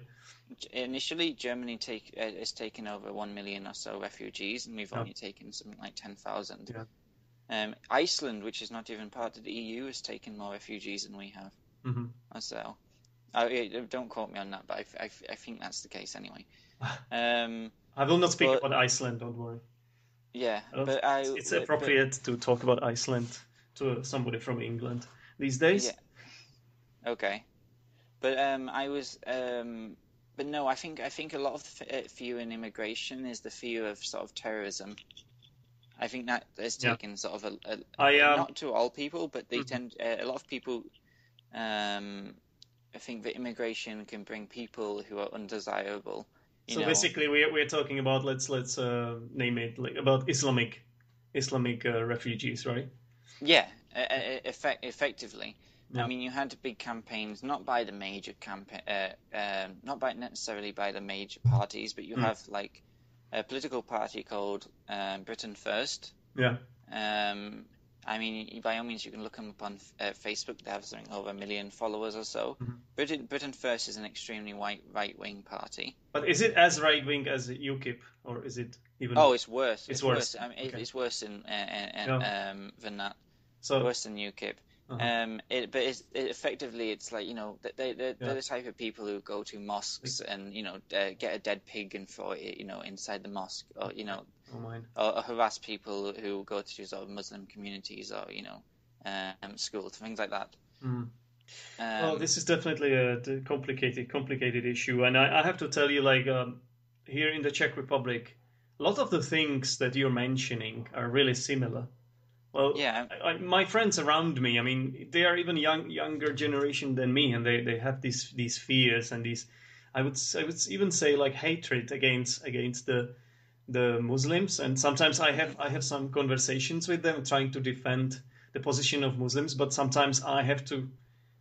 [SPEAKER 2] Initially, Germany take uh, has taken over one million or so refugees, and we've
[SPEAKER 1] Yeah.
[SPEAKER 2] only taken something like ten thousand.
[SPEAKER 1] Yeah.
[SPEAKER 2] Um, Iceland, which is not even part of the EU, has taken more refugees than we have.
[SPEAKER 1] hmm
[SPEAKER 2] So, uh, don't quote me on that, but I, I, I think that's the case anyway. Um,
[SPEAKER 1] I will not speak
[SPEAKER 2] But-
[SPEAKER 1] about Iceland don't worry
[SPEAKER 2] yeah, but I,
[SPEAKER 1] it's, it's
[SPEAKER 2] but-
[SPEAKER 1] appropriate to talk about Iceland to somebody from England these days
[SPEAKER 2] Yeah. Okay, but um, I was, um, but no, I think I think a lot of the uh, fear in immigration is the fear of sort of terrorism. I think that has
[SPEAKER 1] Yeah.
[SPEAKER 2] taken sort of a, a
[SPEAKER 1] I um,
[SPEAKER 2] not to all people, but they
[SPEAKER 1] Mhm.
[SPEAKER 2] tend uh, a lot of people. Um, I think that immigration can bring people who are undesirable. You
[SPEAKER 1] so
[SPEAKER 2] know,
[SPEAKER 1] basically we're, we're talking about let's let's uh, name it like about Islamic Islamic uh, refugees right
[SPEAKER 2] yeah, effect, effectively.
[SPEAKER 1] Yeah.
[SPEAKER 2] I mean, you had big campaigns, not by the major campaign, uh, um, not by necessarily by the major parties, but you
[SPEAKER 1] Mm.
[SPEAKER 2] have like a political party called um, Britain First.
[SPEAKER 1] yeah
[SPEAKER 2] Um, I mean, by all means, you can look them up on uh, Facebook. They have something over a million followers or so.
[SPEAKER 1] Mhm.
[SPEAKER 2] Britain, Britain First is an extremely white right-wing party.
[SPEAKER 1] but is it as right wing as UKIP or is it even
[SPEAKER 2] Oh, it's worse.
[SPEAKER 1] It's worse.
[SPEAKER 2] I mean,
[SPEAKER 1] Okay.
[SPEAKER 2] it's worse than uh, uh, um, than that.
[SPEAKER 1] So
[SPEAKER 2] worse than UKIP.
[SPEAKER 1] Uh-huh.
[SPEAKER 2] Um, it, but it's, it, effectively, it's like you know they they they're,
[SPEAKER 1] Yeah.
[SPEAKER 2] they're the type of people who go to mosques and you know uh, get a dead pig and throw it you know inside the mosque, or you know,
[SPEAKER 1] oh
[SPEAKER 2] or, or harass people who go to sort of Muslim communities or you know um, schools, things like that.
[SPEAKER 1] Mm.
[SPEAKER 2] Um,
[SPEAKER 1] well this is definitely a complicated complicated issue and I, I have to tell you like um, here in the Czech Republic a lot of the things that you're mentioning are really similar Well, yeah, I, I, my friends around me, I mean, they are even young, younger generation than me, and they, they have these these fears and these, I would I would even say like hatred against against the the Muslims. And sometimes I have I have some conversations with them, trying to defend the position of Muslims, but sometimes I have to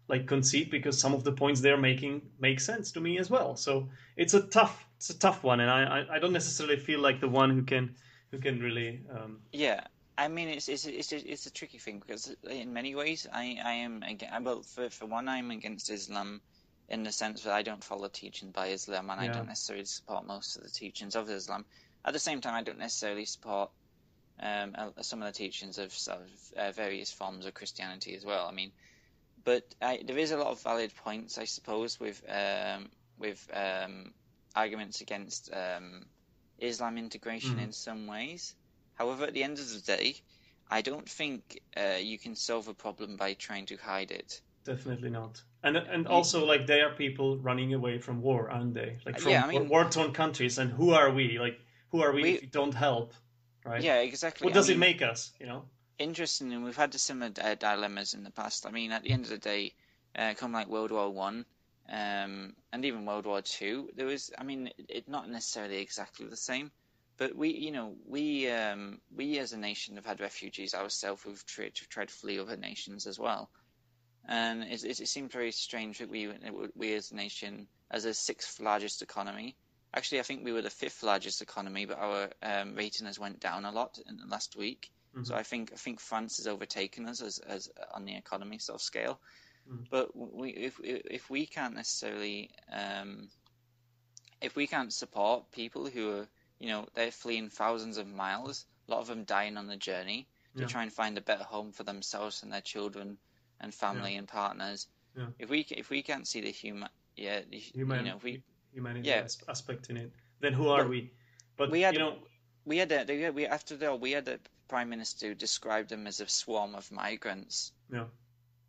[SPEAKER 1] like concede because some of the points they're making make sense to me as well. So it's a tough it's a tough one, and I I, I don't necessarily feel like the one who can who can really um,
[SPEAKER 2] yeah I mean, it's it's it's a, it's a tricky thing because in many ways, I I am again. Well, for for one, I'm against Islam in the sense that I don't follow teaching by Islam, and yeah. I don't necessarily support most of the teachings of Islam. At the same time, I don't necessarily support um, some of the teachings of, sort of uh, various forms of Christianity as well. I mean, but I, there is a lot of valid points, I suppose, with um, with um, arguments against um, Islam integration mm. in some ways. However, at the end of the day, I don't think uh, you can solve a problem by trying to hide it.
[SPEAKER 1] Definitely not. And and also like they are people running away from war, aren't they? Like from yeah, I mean, war-torn countries. And who are we? Like who are we, we if we don't help? Right?
[SPEAKER 2] Yeah, exactly.
[SPEAKER 1] What does I mean, it make us? You know.
[SPEAKER 2] Interesting, and we've had similar uh, dilemmas in the past. I mean, at the end of the day, uh, come like World War One, um, and even World War Two, there was. I mean, it, it not necessarily exactly the same, but we, you know, we um, we as a nation have had refugees ourselves who've tried, tried to flee other nations as well, and it, it, it seemed very strange that we we as a nation, as a sixth largest economy, actually I think we were the fifth largest economy, but our um, rating has went down a lot in the last week. Mm-hmm. So I think I think France has overtaken us as, as on the economy sort of scale. Mm-hmm. But we if if we can't necessarily um, if we can't support people who are you know, they're fleeing thousands of miles, a lot of them dying on the journey to yeah. try and find a better home for themselves and their children and family yeah. and partners. Yeah. If we if we can't see the human, yeah, the, human, you know, we
[SPEAKER 1] humanity aspect in it, then who are but we?
[SPEAKER 2] But we had, you know, we had a, we after that we had a prime minister who described them as a swarm of migrants.
[SPEAKER 1] Yeah.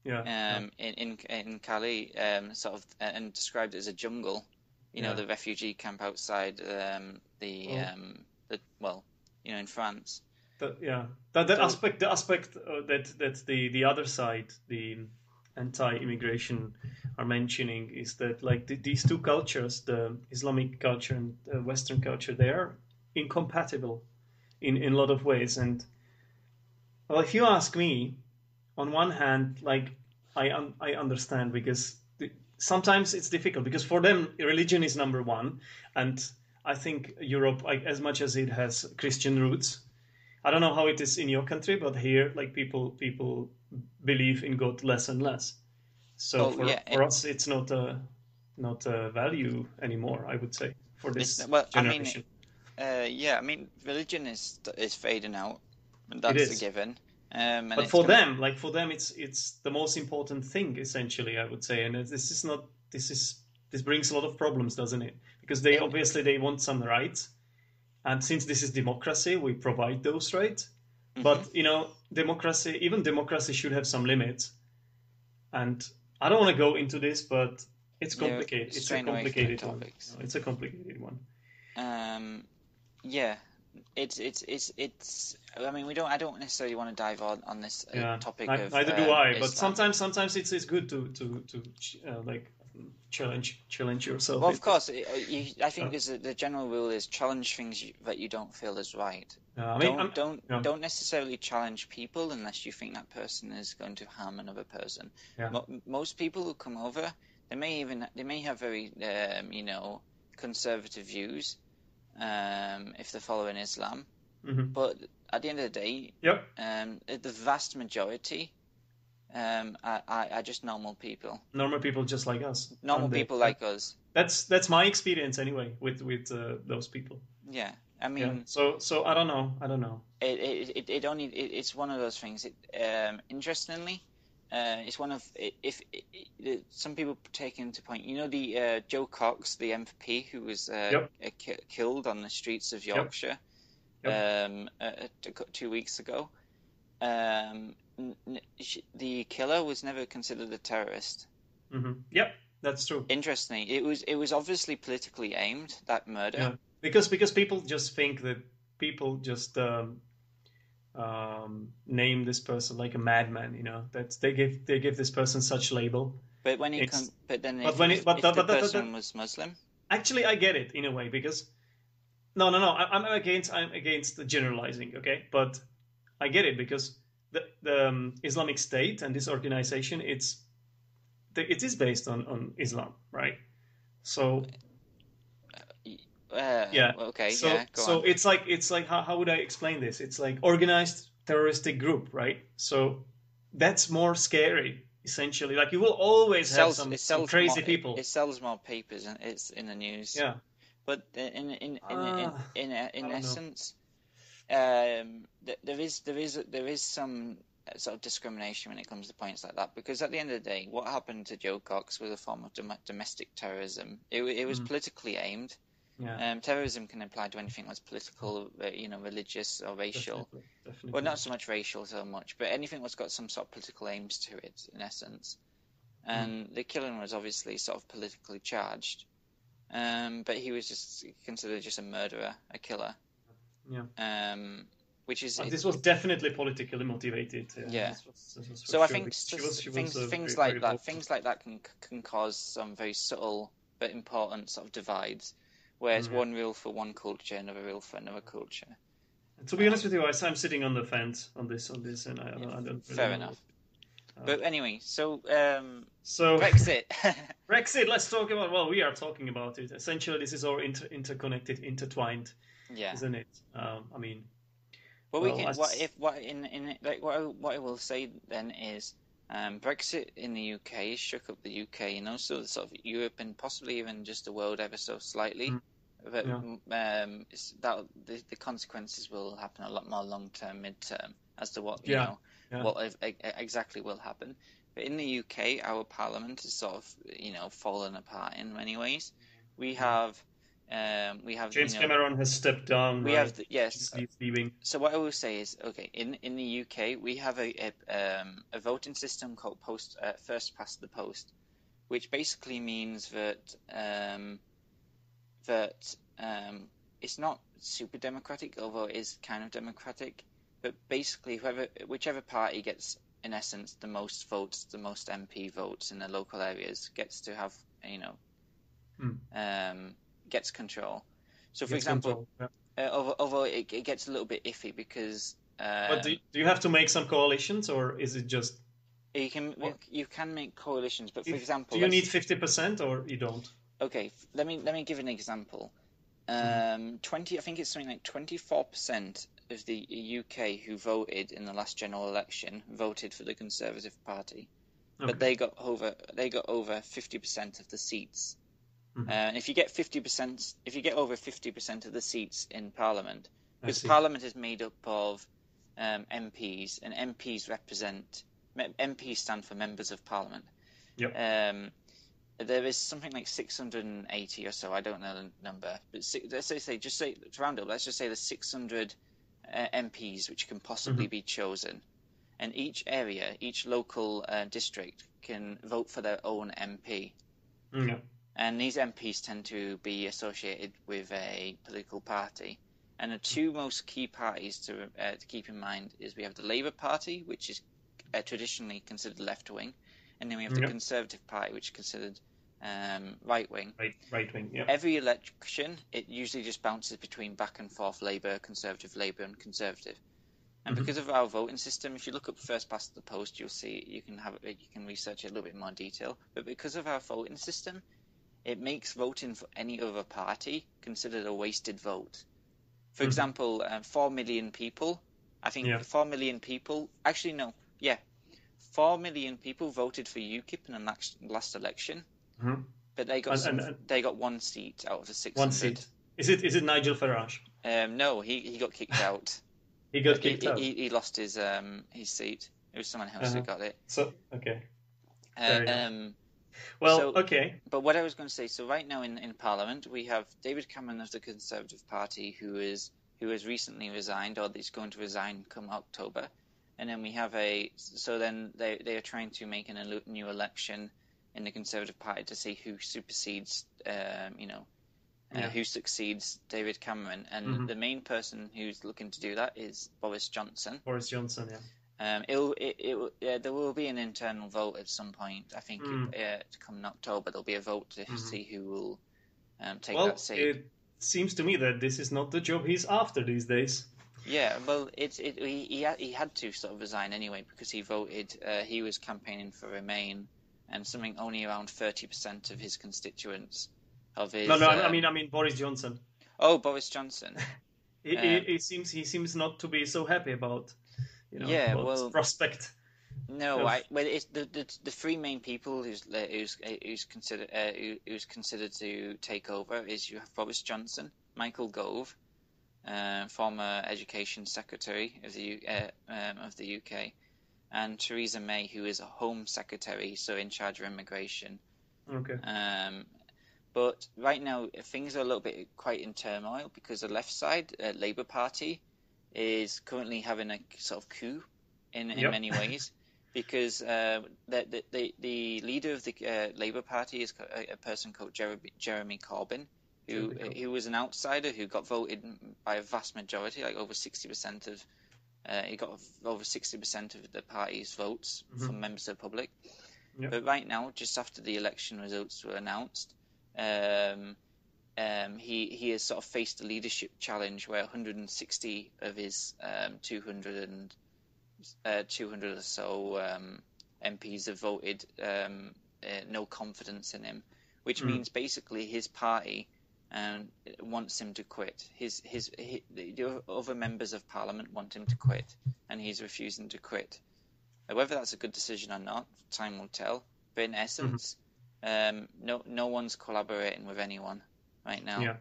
[SPEAKER 1] Yeah,
[SPEAKER 2] um, in in in Calais, um, sort of, and described it as a jungle you know, the refugee camp outside um, the oh. um, the well, you know, in France.
[SPEAKER 1] That, yeah, that that so, aspect, the aspect uh, that that the the other side, the anti-immigration, are mentioning is that like the, these two cultures, the Islamic culture and the Western culture, they are incompatible in in a lot of ways. And well, if you ask me, on one hand, like I un- I understand because sometimes it's difficult because for them religion is number one and i think europe like, as much as it has christian roots i don't know how it is in your country but here like people people believe in god less and less so oh, for, yeah. for us it's not a not a value anymore i would say for this well, generation
[SPEAKER 2] I mean, uh, yeah i mean religion is is fading out that's a given um,
[SPEAKER 1] but for gonna... them, like for them, it's it's the most important thing essentially. I would say, and this is not this is this brings a lot of problems, doesn't it? Because they obviously they want some rights, and since this is democracy, we provide those rights. Mm-hmm. But you know, democracy, even democracy, should have some limits. And I don't want to go into this, but it's complicated. it's a complicated one. It's a complicated one.
[SPEAKER 2] Um, yeah, it's it's it's it's. I mean, we don't. I don't necessarily want to dive on on this uh, yeah, topic. I, of,
[SPEAKER 1] neither do I. But sometimes, sometimes it's it's good to to to uh, like challenge challenge yourself.
[SPEAKER 2] Well, of course, uh, you, I think uh, the general rule is challenge things you, that you don't feel is right. I mean, don't I'm, don't, yeah. don't necessarily challenge people unless you think that person is going to harm another person. Yeah. Mo- most people who come over, they may even they may have very um, you know conservative views, um, if they're following Islam. Mm-hmm. But at the end of the day,
[SPEAKER 1] yep.
[SPEAKER 2] um, the vast majority um, are, are, just normal people.
[SPEAKER 1] Normal people just like us.
[SPEAKER 2] Normal people they? like us.
[SPEAKER 1] That's that's my experience anyway with with uh, those people.
[SPEAKER 2] Yeah, I mean. Yeah.
[SPEAKER 1] So so I don't know. I don't know.
[SPEAKER 2] It it, it only it, it's one of those things. It, um, interestingly, uh, it's one of if, if, some people take into point. You know the uh, Jo Cox, the MP who was uh, yep. ki- killed on the streets of Yorkshire yep. Um, uh, two weeks ago. Um, the killer was never considered a terrorist.
[SPEAKER 1] Mm-hmm. Yep, that's true.
[SPEAKER 2] Interesting. It was it was obviously politically aimed that murder. Yeah.
[SPEAKER 1] Because because people just think that people just um, um, name this person like a madman. You know that they give they give this person such label.
[SPEAKER 2] But when it comes, but then
[SPEAKER 1] but
[SPEAKER 2] if,
[SPEAKER 1] when it, but
[SPEAKER 2] if
[SPEAKER 1] the,
[SPEAKER 2] the
[SPEAKER 1] but the-
[SPEAKER 2] person was Muslim,
[SPEAKER 1] actually I get it in a way because no no no I, I'm against I'm against the generalizing. Okay, but I get it because the the um, Islamic State and this organization it's the, it is based on on Islam, right? So
[SPEAKER 2] uh,
[SPEAKER 1] yeah
[SPEAKER 2] okay,
[SPEAKER 1] so
[SPEAKER 2] yeah, go
[SPEAKER 1] so
[SPEAKER 2] on.
[SPEAKER 1] it's like it's like how, how would i explain this it's like organized terroristic group right so that's more scary essentially like you will always
[SPEAKER 2] It
[SPEAKER 1] have some,
[SPEAKER 2] it
[SPEAKER 1] some crazy
[SPEAKER 2] more,
[SPEAKER 1] people
[SPEAKER 2] It, sells more papers and it's in the news.
[SPEAKER 1] yeah
[SPEAKER 2] But in in in in
[SPEAKER 1] Ah,
[SPEAKER 2] in, in,
[SPEAKER 1] I
[SPEAKER 2] in
[SPEAKER 1] know.
[SPEAKER 2] essence, um, th- there is there is there is some uh, sort of discrimination when it comes to points like that because at the end of the day, what happened to Jo Cox was a form of dom- domestic terrorism. It it was
[SPEAKER 1] Mm.
[SPEAKER 2] politically aimed.
[SPEAKER 1] yeah
[SPEAKER 2] Um, terrorism can apply to anything that's political, uh, you know, religious or racial.
[SPEAKER 1] definitely, definitely.
[SPEAKER 2] Well, not so much racial so much, but anything that's got some sort of political aims to it, in essence. And the killing was obviously sort of politically charged, um, but he was just considered just a murderer, a killer.
[SPEAKER 1] Yeah.
[SPEAKER 2] Um, which is
[SPEAKER 1] And this was definitely politically motivated uh,
[SPEAKER 2] Yeah.
[SPEAKER 1] this was- this was
[SPEAKER 2] so. I think
[SPEAKER 1] she was- she
[SPEAKER 2] things
[SPEAKER 1] uh,
[SPEAKER 2] things
[SPEAKER 1] very-
[SPEAKER 2] like
[SPEAKER 1] very
[SPEAKER 2] that things like that can can cause some very subtle but important sort of divides. Whereas
[SPEAKER 1] Mhm.
[SPEAKER 2] one rule for one culture, another rule for another culture.
[SPEAKER 1] to be honest with you I- i'm sitting on the fence on this on this and i, don't, I don't really
[SPEAKER 2] Fair
[SPEAKER 1] know
[SPEAKER 2] enough.
[SPEAKER 1] Uh,
[SPEAKER 2] But anyway, so um,
[SPEAKER 1] so
[SPEAKER 2] Brexit.
[SPEAKER 1] Brexit, let's talk about. Well, we are talking about it. Essentially, this is all inter- interconnected, intertwined,
[SPEAKER 2] yeah.
[SPEAKER 1] isn't it? Um, I mean,
[SPEAKER 2] Well, we can. What if what in in like what I, what I will say then is, um, Brexit in the UK shook up the UK and also sort of Europe and possibly even just the world ever so slightly.
[SPEAKER 1] Mm.
[SPEAKER 2] But
[SPEAKER 1] Yeah.
[SPEAKER 2] um, that the, the consequences will happen a lot more long term, mid term, as to what you
[SPEAKER 1] Yeah,
[SPEAKER 2] know
[SPEAKER 1] yeah.
[SPEAKER 2] what e- exactly will happen. But in the UK, our parliament is sort of you know fallen apart in many ways. We have. Um, we have
[SPEAKER 1] James
[SPEAKER 2] you know,
[SPEAKER 1] Cameron has stepped down.
[SPEAKER 2] we
[SPEAKER 1] right?
[SPEAKER 2] have the, yes
[SPEAKER 1] He's leaving.
[SPEAKER 2] so what I will say is, okay, in in the UK we have a a, um, a voting system called post uh, first past the post, which basically means that um, that um, it's not super democratic, although it is kind of democratic. But basically, whoever whichever party gets in essence the most votes, the most MP votes in the local areas, gets to have you know
[SPEAKER 1] Hmm.
[SPEAKER 2] Gets control. So, for
[SPEAKER 1] Gets
[SPEAKER 2] example,
[SPEAKER 1] control, yeah.
[SPEAKER 2] uh, it, it gets a little bit iffy because uh,
[SPEAKER 1] but do, do you have to make some coalitions, or is it just?
[SPEAKER 2] you can
[SPEAKER 1] what-
[SPEAKER 2] you can make coalitions. But for
[SPEAKER 1] if-
[SPEAKER 2] example,
[SPEAKER 1] do you need fifty percent, or you don't?
[SPEAKER 2] okay, let me let me give an example.
[SPEAKER 1] Mm-hmm.
[SPEAKER 2] Um, twenty, I think it's something like twenty four percent of the UK who voted in the last general election voted for the Conservative Party,
[SPEAKER 1] Okay.
[SPEAKER 2] but they got over they got over fifty percent of the seats.
[SPEAKER 1] Mhm.
[SPEAKER 2] Uh, and if you get fifty percent, if you get over fifty percent of the seats in Parliament, because. Parliament is made up of um, MPs, and MPs represent MPs stand for members of Parliament.
[SPEAKER 1] Yep.
[SPEAKER 2] Um, there is something like 680 or so. I don't know the number, but let's say, say just say to round up. Let's just say there's 600 uh, MPs which can possibly
[SPEAKER 1] Mm-hmm.
[SPEAKER 2] be chosen, and each area, each local uh, district can vote for their own MP.
[SPEAKER 1] Mm, yeah.
[SPEAKER 2] And these MPs tend to be associated with a political party. And the two most key parties to, uh, to keep in mind is we have the Labour Party, which is uh, traditionally considered left wing, and then we have the
[SPEAKER 1] Yep.
[SPEAKER 2] Conservative Party, which is considered um, right wing.
[SPEAKER 1] Right, right wing. Yeah.
[SPEAKER 2] Every election, it usually just bounces between back and forth Labour, Conservative, Labour, and Conservative. And
[SPEAKER 1] Mhm.
[SPEAKER 2] because of our voting system, if you look up first past the post, you'll see you can have you can research it a little bit more detail. But because of our voting system, it makes voting for any other party considered a wasted vote. For
[SPEAKER 1] Mhm.
[SPEAKER 2] example, um, four million people, I think
[SPEAKER 1] Yeah.
[SPEAKER 2] four million people. Actually, no, yeah, four million people voted for UKIP in the last, last election,
[SPEAKER 1] Mhm.
[SPEAKER 2] but they got
[SPEAKER 1] And-
[SPEAKER 2] some,
[SPEAKER 1] and- and-
[SPEAKER 2] they got one seat out of the six.
[SPEAKER 1] One seat. Is it is it Nigel Farage?
[SPEAKER 2] Um, no, he, he got kicked out.
[SPEAKER 1] He got
[SPEAKER 2] he,
[SPEAKER 1] kicked out.
[SPEAKER 2] he, he lost his um his seat. It was someone else who
[SPEAKER 1] Uh-huh.
[SPEAKER 2] got it.
[SPEAKER 1] So okay.
[SPEAKER 2] Uh, um,
[SPEAKER 1] Well,
[SPEAKER 2] So-
[SPEAKER 1] okay.
[SPEAKER 2] but what I was going to say, so right now in, in Parliament we have David Cameron of the Conservative Party who is who has recently resigned or is going to resign come October, and then we have a so then they they are trying to make an elu- new election in the Conservative Party to see who supersedes um, you know uh, who succeeds David Cameron, and mm-hmm. the main person who's looking to do that is Boris Johnson.
[SPEAKER 1] Boris Johnson, yeah.
[SPEAKER 2] Um, it'll, it, it, yeah, there will be an internal vote at some point. I think mm. uh, come in October there'll be a vote to mm-hmm. see who will um, take
[SPEAKER 1] well,
[SPEAKER 2] that seat.
[SPEAKER 1] It seems to me that this is not the job he's after these days.
[SPEAKER 2] Yeah, well, it's it, he he had, he had to sort of resign anyway because he voted. Uh, he was campaigning for Remain, and something only around thirty percent of his constituents of his.
[SPEAKER 1] No, no, I mean I mean Boris Johnson.
[SPEAKER 2] Oh, Boris Johnson.
[SPEAKER 1] he, um, he, he, seems he seems not to be so happy about you know, yeah, well, prospect.
[SPEAKER 2] No, of... I, well, it's the, the the three main people who's who's uh, who's considered uh, who, who's considered to take over is you have Boris Johnson, Michael Gove, uh, former Education Secretary of the uh, um, of the UK, and Theresa May, who is a Home Secretary, so in charge of immigration.
[SPEAKER 1] Okay.
[SPEAKER 2] Um, but right now things are a little bit quite in turmoil because the left side, uh, Labour Party, is currently having a sort of coup in, in yep. many ways because uh, the, the, the leader of the uh, Labour Party is a, a person called Jeremy, Jeremy Corbyn, who who was an outsider who got voted by a vast majority, like over sixty percent of uh, he got over sixty percent of the party's votes mm-hmm. from members of the public. Yep. But right now, just after the election results were announced, um, um, he he has sort of faced a leadership challenge where 160 of his um, 200 and uh, 200 or so um, MPs have voted um, uh, no confidence in him, which mm. means basically his party um, wants him to quit. His, his, his the other members of parliament want him to quit, and he's refusing to quit. Whether that's a good decision or not, time will tell. But in essence, mm-hmm. um, no no one's collaborating with anyone right now.
[SPEAKER 1] Yeah.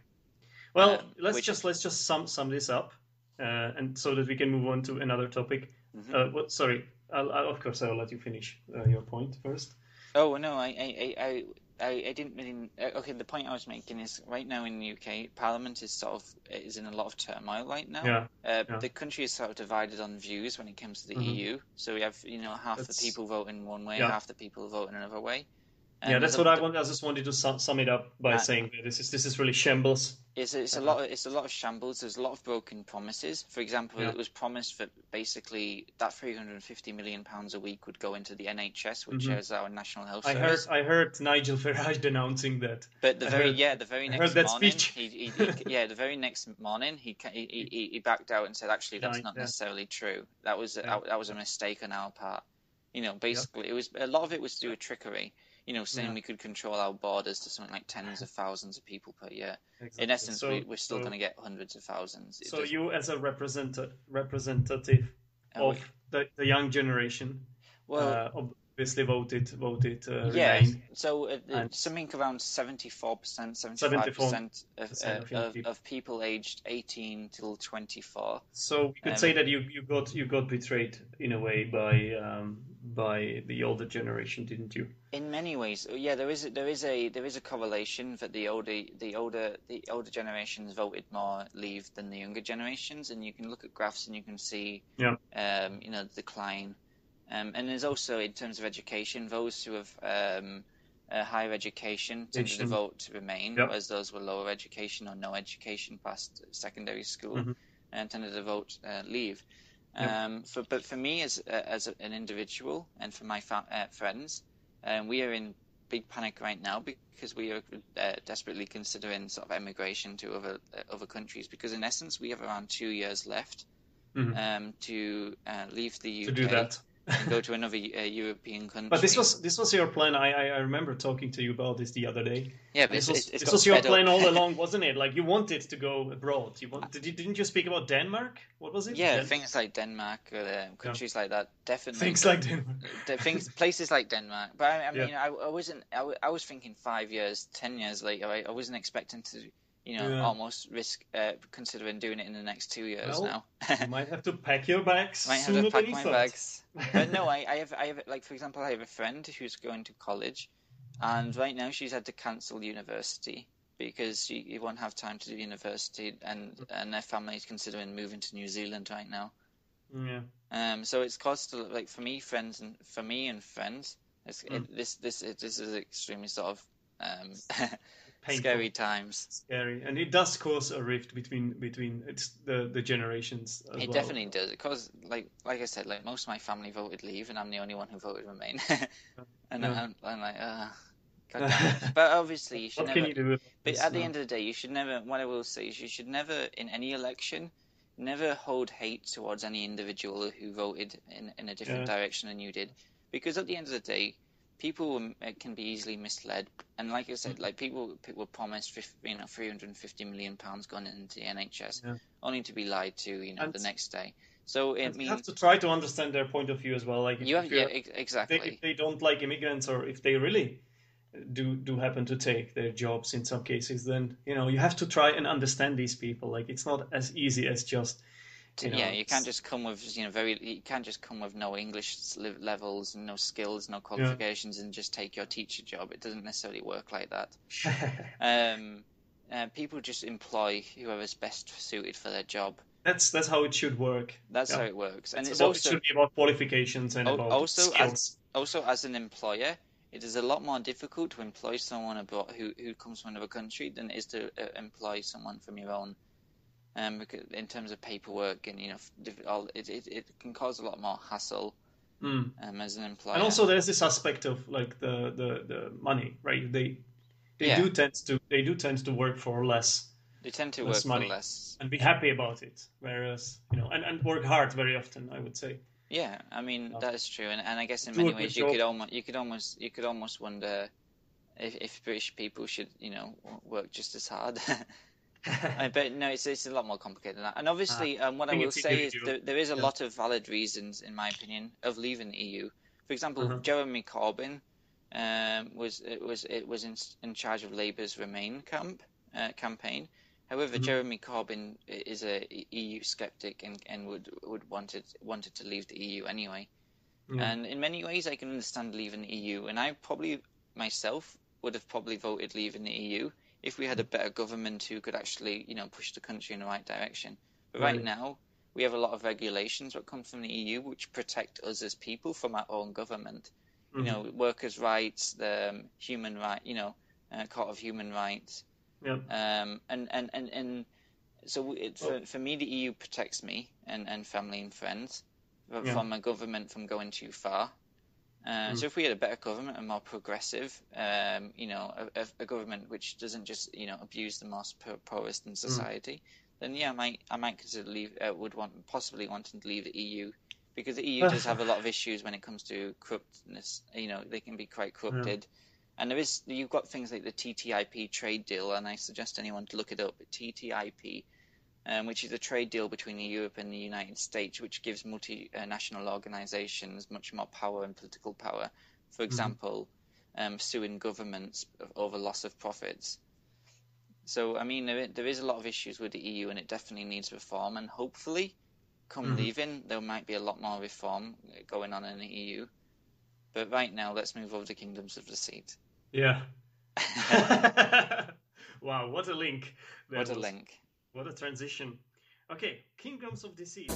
[SPEAKER 1] Well, um, let's just let's just sum sum this up, uh, and so that we can move on to another topic. Mm-hmm. Uh, what, sorry, I'll, I'll, of course I'll let you finish uh, your point first.
[SPEAKER 2] Oh no, I I, I, I, I didn't really. Uh, okay, the point I was making is right now in the UK, Parliament is sort of is in a lot of turmoil right now.
[SPEAKER 1] Yeah, uh,
[SPEAKER 2] yeah. The country is sort of divided on views when it comes to the mm-hmm. EU. So we have you know half That's... the people voting one way, yeah. half the people voting another way.
[SPEAKER 1] And yeah, that's what I want. I just wanted to sum, sum it up by uh, saying this is this is really shambles.
[SPEAKER 2] It's, it's a lot. Of, it's a lot of shambles. There's a lot of broken promises. For example, yeah. it was promised that basically that 350 million pounds a week would go into the NHS, which mm-hmm. is our national health
[SPEAKER 1] I
[SPEAKER 2] service.
[SPEAKER 1] heard. I heard Nigel Farage denouncing that.
[SPEAKER 2] But the
[SPEAKER 1] I
[SPEAKER 2] very
[SPEAKER 1] heard,
[SPEAKER 2] yeah, the very next morning, he, he, he, yeah, the very next morning, he he, he, backed out and said, actually, that's not yeah. necessarily true. That was yeah. that was a mistake on our part. You know, basically, it was a lot of it was to do with trickery you know, saying yeah. we could control our borders to something like tens of thousands of people per year. Exactly. In essence, so, we, are still so, going to get hundreds of thousands.
[SPEAKER 1] so you, as a representative representative of we... the, the young generation, well, uh, obviously voted voted uh, yeah. Remain.
[SPEAKER 2] So uh, something around seventy four percent, seventy five percent of, uh, of people aged eighteen till twenty four.
[SPEAKER 1] So we could um, say that you, you got you got betrayed in a way by um, by the older generation, didn't you?
[SPEAKER 2] In many ways, yeah. There is there is a there is a correlation that the older the older the older generations voted more Leave than the younger generations, and you can look at graphs and you can see,
[SPEAKER 1] yeah.
[SPEAKER 2] um, you know, the decline. Um, and there's also in terms of education, those who have um, higher education tended to vote to remain, yep. whereas those with lower education or no education past secondary school mm-hmm. and tended to vote uh, Leave. Um, for, but for me as uh, as an individual and for my fa- uh, friends, um, we are in big panic right now because we are uh, desperately considering sort of emigration to other uh, other countries because in essence we have around two years left mm-hmm. um, to uh, leave the UK.
[SPEAKER 1] To do that
[SPEAKER 2] and go to another uh, European country.
[SPEAKER 1] But this was this was your plan. I, I remember talking to you about this the other day.
[SPEAKER 2] Yeah, but
[SPEAKER 1] this
[SPEAKER 2] it's, was,
[SPEAKER 1] it's this was your plan all along, wasn't it? Like you wanted to go abroad. You want, did you, didn't you speak about Denmark? What was it?
[SPEAKER 2] Yeah, Den- things like Denmark, uh, countries yeah. like that, definitely.
[SPEAKER 1] Things like Denmark.
[SPEAKER 2] things, places like Denmark. But I, I mean, yeah. I, I wasn't. I, I was thinking five years, ten years later. I, I wasn't expecting to you know, yeah. almost risk uh, considering doing it in the next two years well, now.
[SPEAKER 1] you might have to pack your bags.
[SPEAKER 2] might have to pack my thought. bags. but no, I, I have, I have, like for example, I have a friend who's going to college, and right now she's had to cancel university because she, she won't have time to do university, and and their family is considering moving to New Zealand right now.
[SPEAKER 1] Yeah.
[SPEAKER 2] Um. So it's caused like for me, friends, and for me and friends, it's, mm. it, this this it, this is extremely sort of Um, scary times.
[SPEAKER 1] Scary, and it does cause a rift between between it's the the generations. it
[SPEAKER 2] well. definitely does. Because, like like I said, like most of my family voted Leave, and I'm the only one who voted Remain. and yeah. I'm, I'm, like, uh, but obviously, you should
[SPEAKER 1] what
[SPEAKER 2] never.
[SPEAKER 1] You do
[SPEAKER 2] but at the end of the day, you should never. What I will say is, you should never, in any election, never hold hate towards any individual who voted in in a different yeah. direction than you did, because at the end of the day, people can be easily misled. And like I said, mm. like people people promised, you know, 350 million pounds gone into the NHS, yeah. only to be lied to, you know, and the next day. So it means
[SPEAKER 1] you have to try to understand their point of view as well. Like
[SPEAKER 2] you have, yeah, exactly.
[SPEAKER 1] They, if they don't like immigrants, or if they really do do happen to take their jobs in some cases, then you know you have to try and understand these people. Like it's not as easy as just you know,
[SPEAKER 2] yeah, you can't just come with you know very you can't just come with no English levels, and no skills, no qualifications, yeah. and just take your teacher job. It doesn't necessarily work like that. um, uh, people just employ whoever's best suited for their job.
[SPEAKER 1] That's that's how it should work.
[SPEAKER 2] That's yeah. how it works, and
[SPEAKER 1] it's,
[SPEAKER 2] it's also
[SPEAKER 1] it should be about qualifications and about
[SPEAKER 2] also
[SPEAKER 1] skills.
[SPEAKER 2] As, also as an employer, it is a lot more difficult to employ someone abroad who who comes from another country than it is to uh, employ someone from your own um, in terms of paperwork and you know, it, it, it can cause a lot more hassle mm. um, as an employer.
[SPEAKER 1] And also, there's this aspect of like the the, the money, right? They they yeah. do tend to they do tend to work for less.
[SPEAKER 2] They tend to work
[SPEAKER 1] money
[SPEAKER 2] for less
[SPEAKER 1] and be happy about it, whereas you know, and, and work hard very often. I would say.
[SPEAKER 2] Yeah, I mean that is true, and, and I guess in many ways you job. could almost you could almost you could almost wonder if, if British people should you know work just as hard but no, it's, it's a lot more complicated than that. And obviously, uh, um, what I, I will say is there, there is a yeah. lot of valid reasons, in my opinion, of leaving the EU. For example, uh-huh. Jeremy Corbyn um, was it was it was in, in charge of Labour's Remain camp uh, campaign. However, mm-hmm. Jeremy Corbyn is a EU skeptic and, and would would wanted wanted to leave the EU anyway. Yeah. And in many ways, I can understand leaving the EU. And I probably myself would have probably voted leaving the EU if we had a better government who could actually, you know, push the country in the right direction. But right, right now, we have a lot of regulations that come from the EU which protect us as people from our own government. Mm-hmm. You know, workers' rights, the um, human right, you know, uh, Court of Human Rights.
[SPEAKER 1] Yeah.
[SPEAKER 2] Um, and, and, and, and so it, for, for me, the EU protects me and, and family and friends yeah. from a government from going too far. Uh, mm. So if we had a better government, a more progressive, um, you know, a, a, government which doesn't just you know abuse the most poorest in mm. society, mm. then yeah, I might I might consider leave uh, would want possibly wanting to leave the EU because the EU does have a lot of issues when it comes to corruptness. You know, they can be quite corrupted. Yeah. And there is you've got things like the TTIP trade deal, and I suggest anyone to look it up. TTIP um, which is a trade deal between Europe and the United States, which gives multinational organizations much more power and political power. For mm-hmm. example, mm-hmm. um, suing governments over loss of profits. So, I mean, there, there is a lot of issues with the EU, and it definitely needs reform. And hopefully, come mm-hmm. leaving, there might be a lot more reform going on in the EU. But right now, let's move over to Kingdoms of Deceit.
[SPEAKER 1] Yeah. wow, what a link!
[SPEAKER 2] What was. a link!
[SPEAKER 1] What a transition. Okay, Kingdoms of Deceit.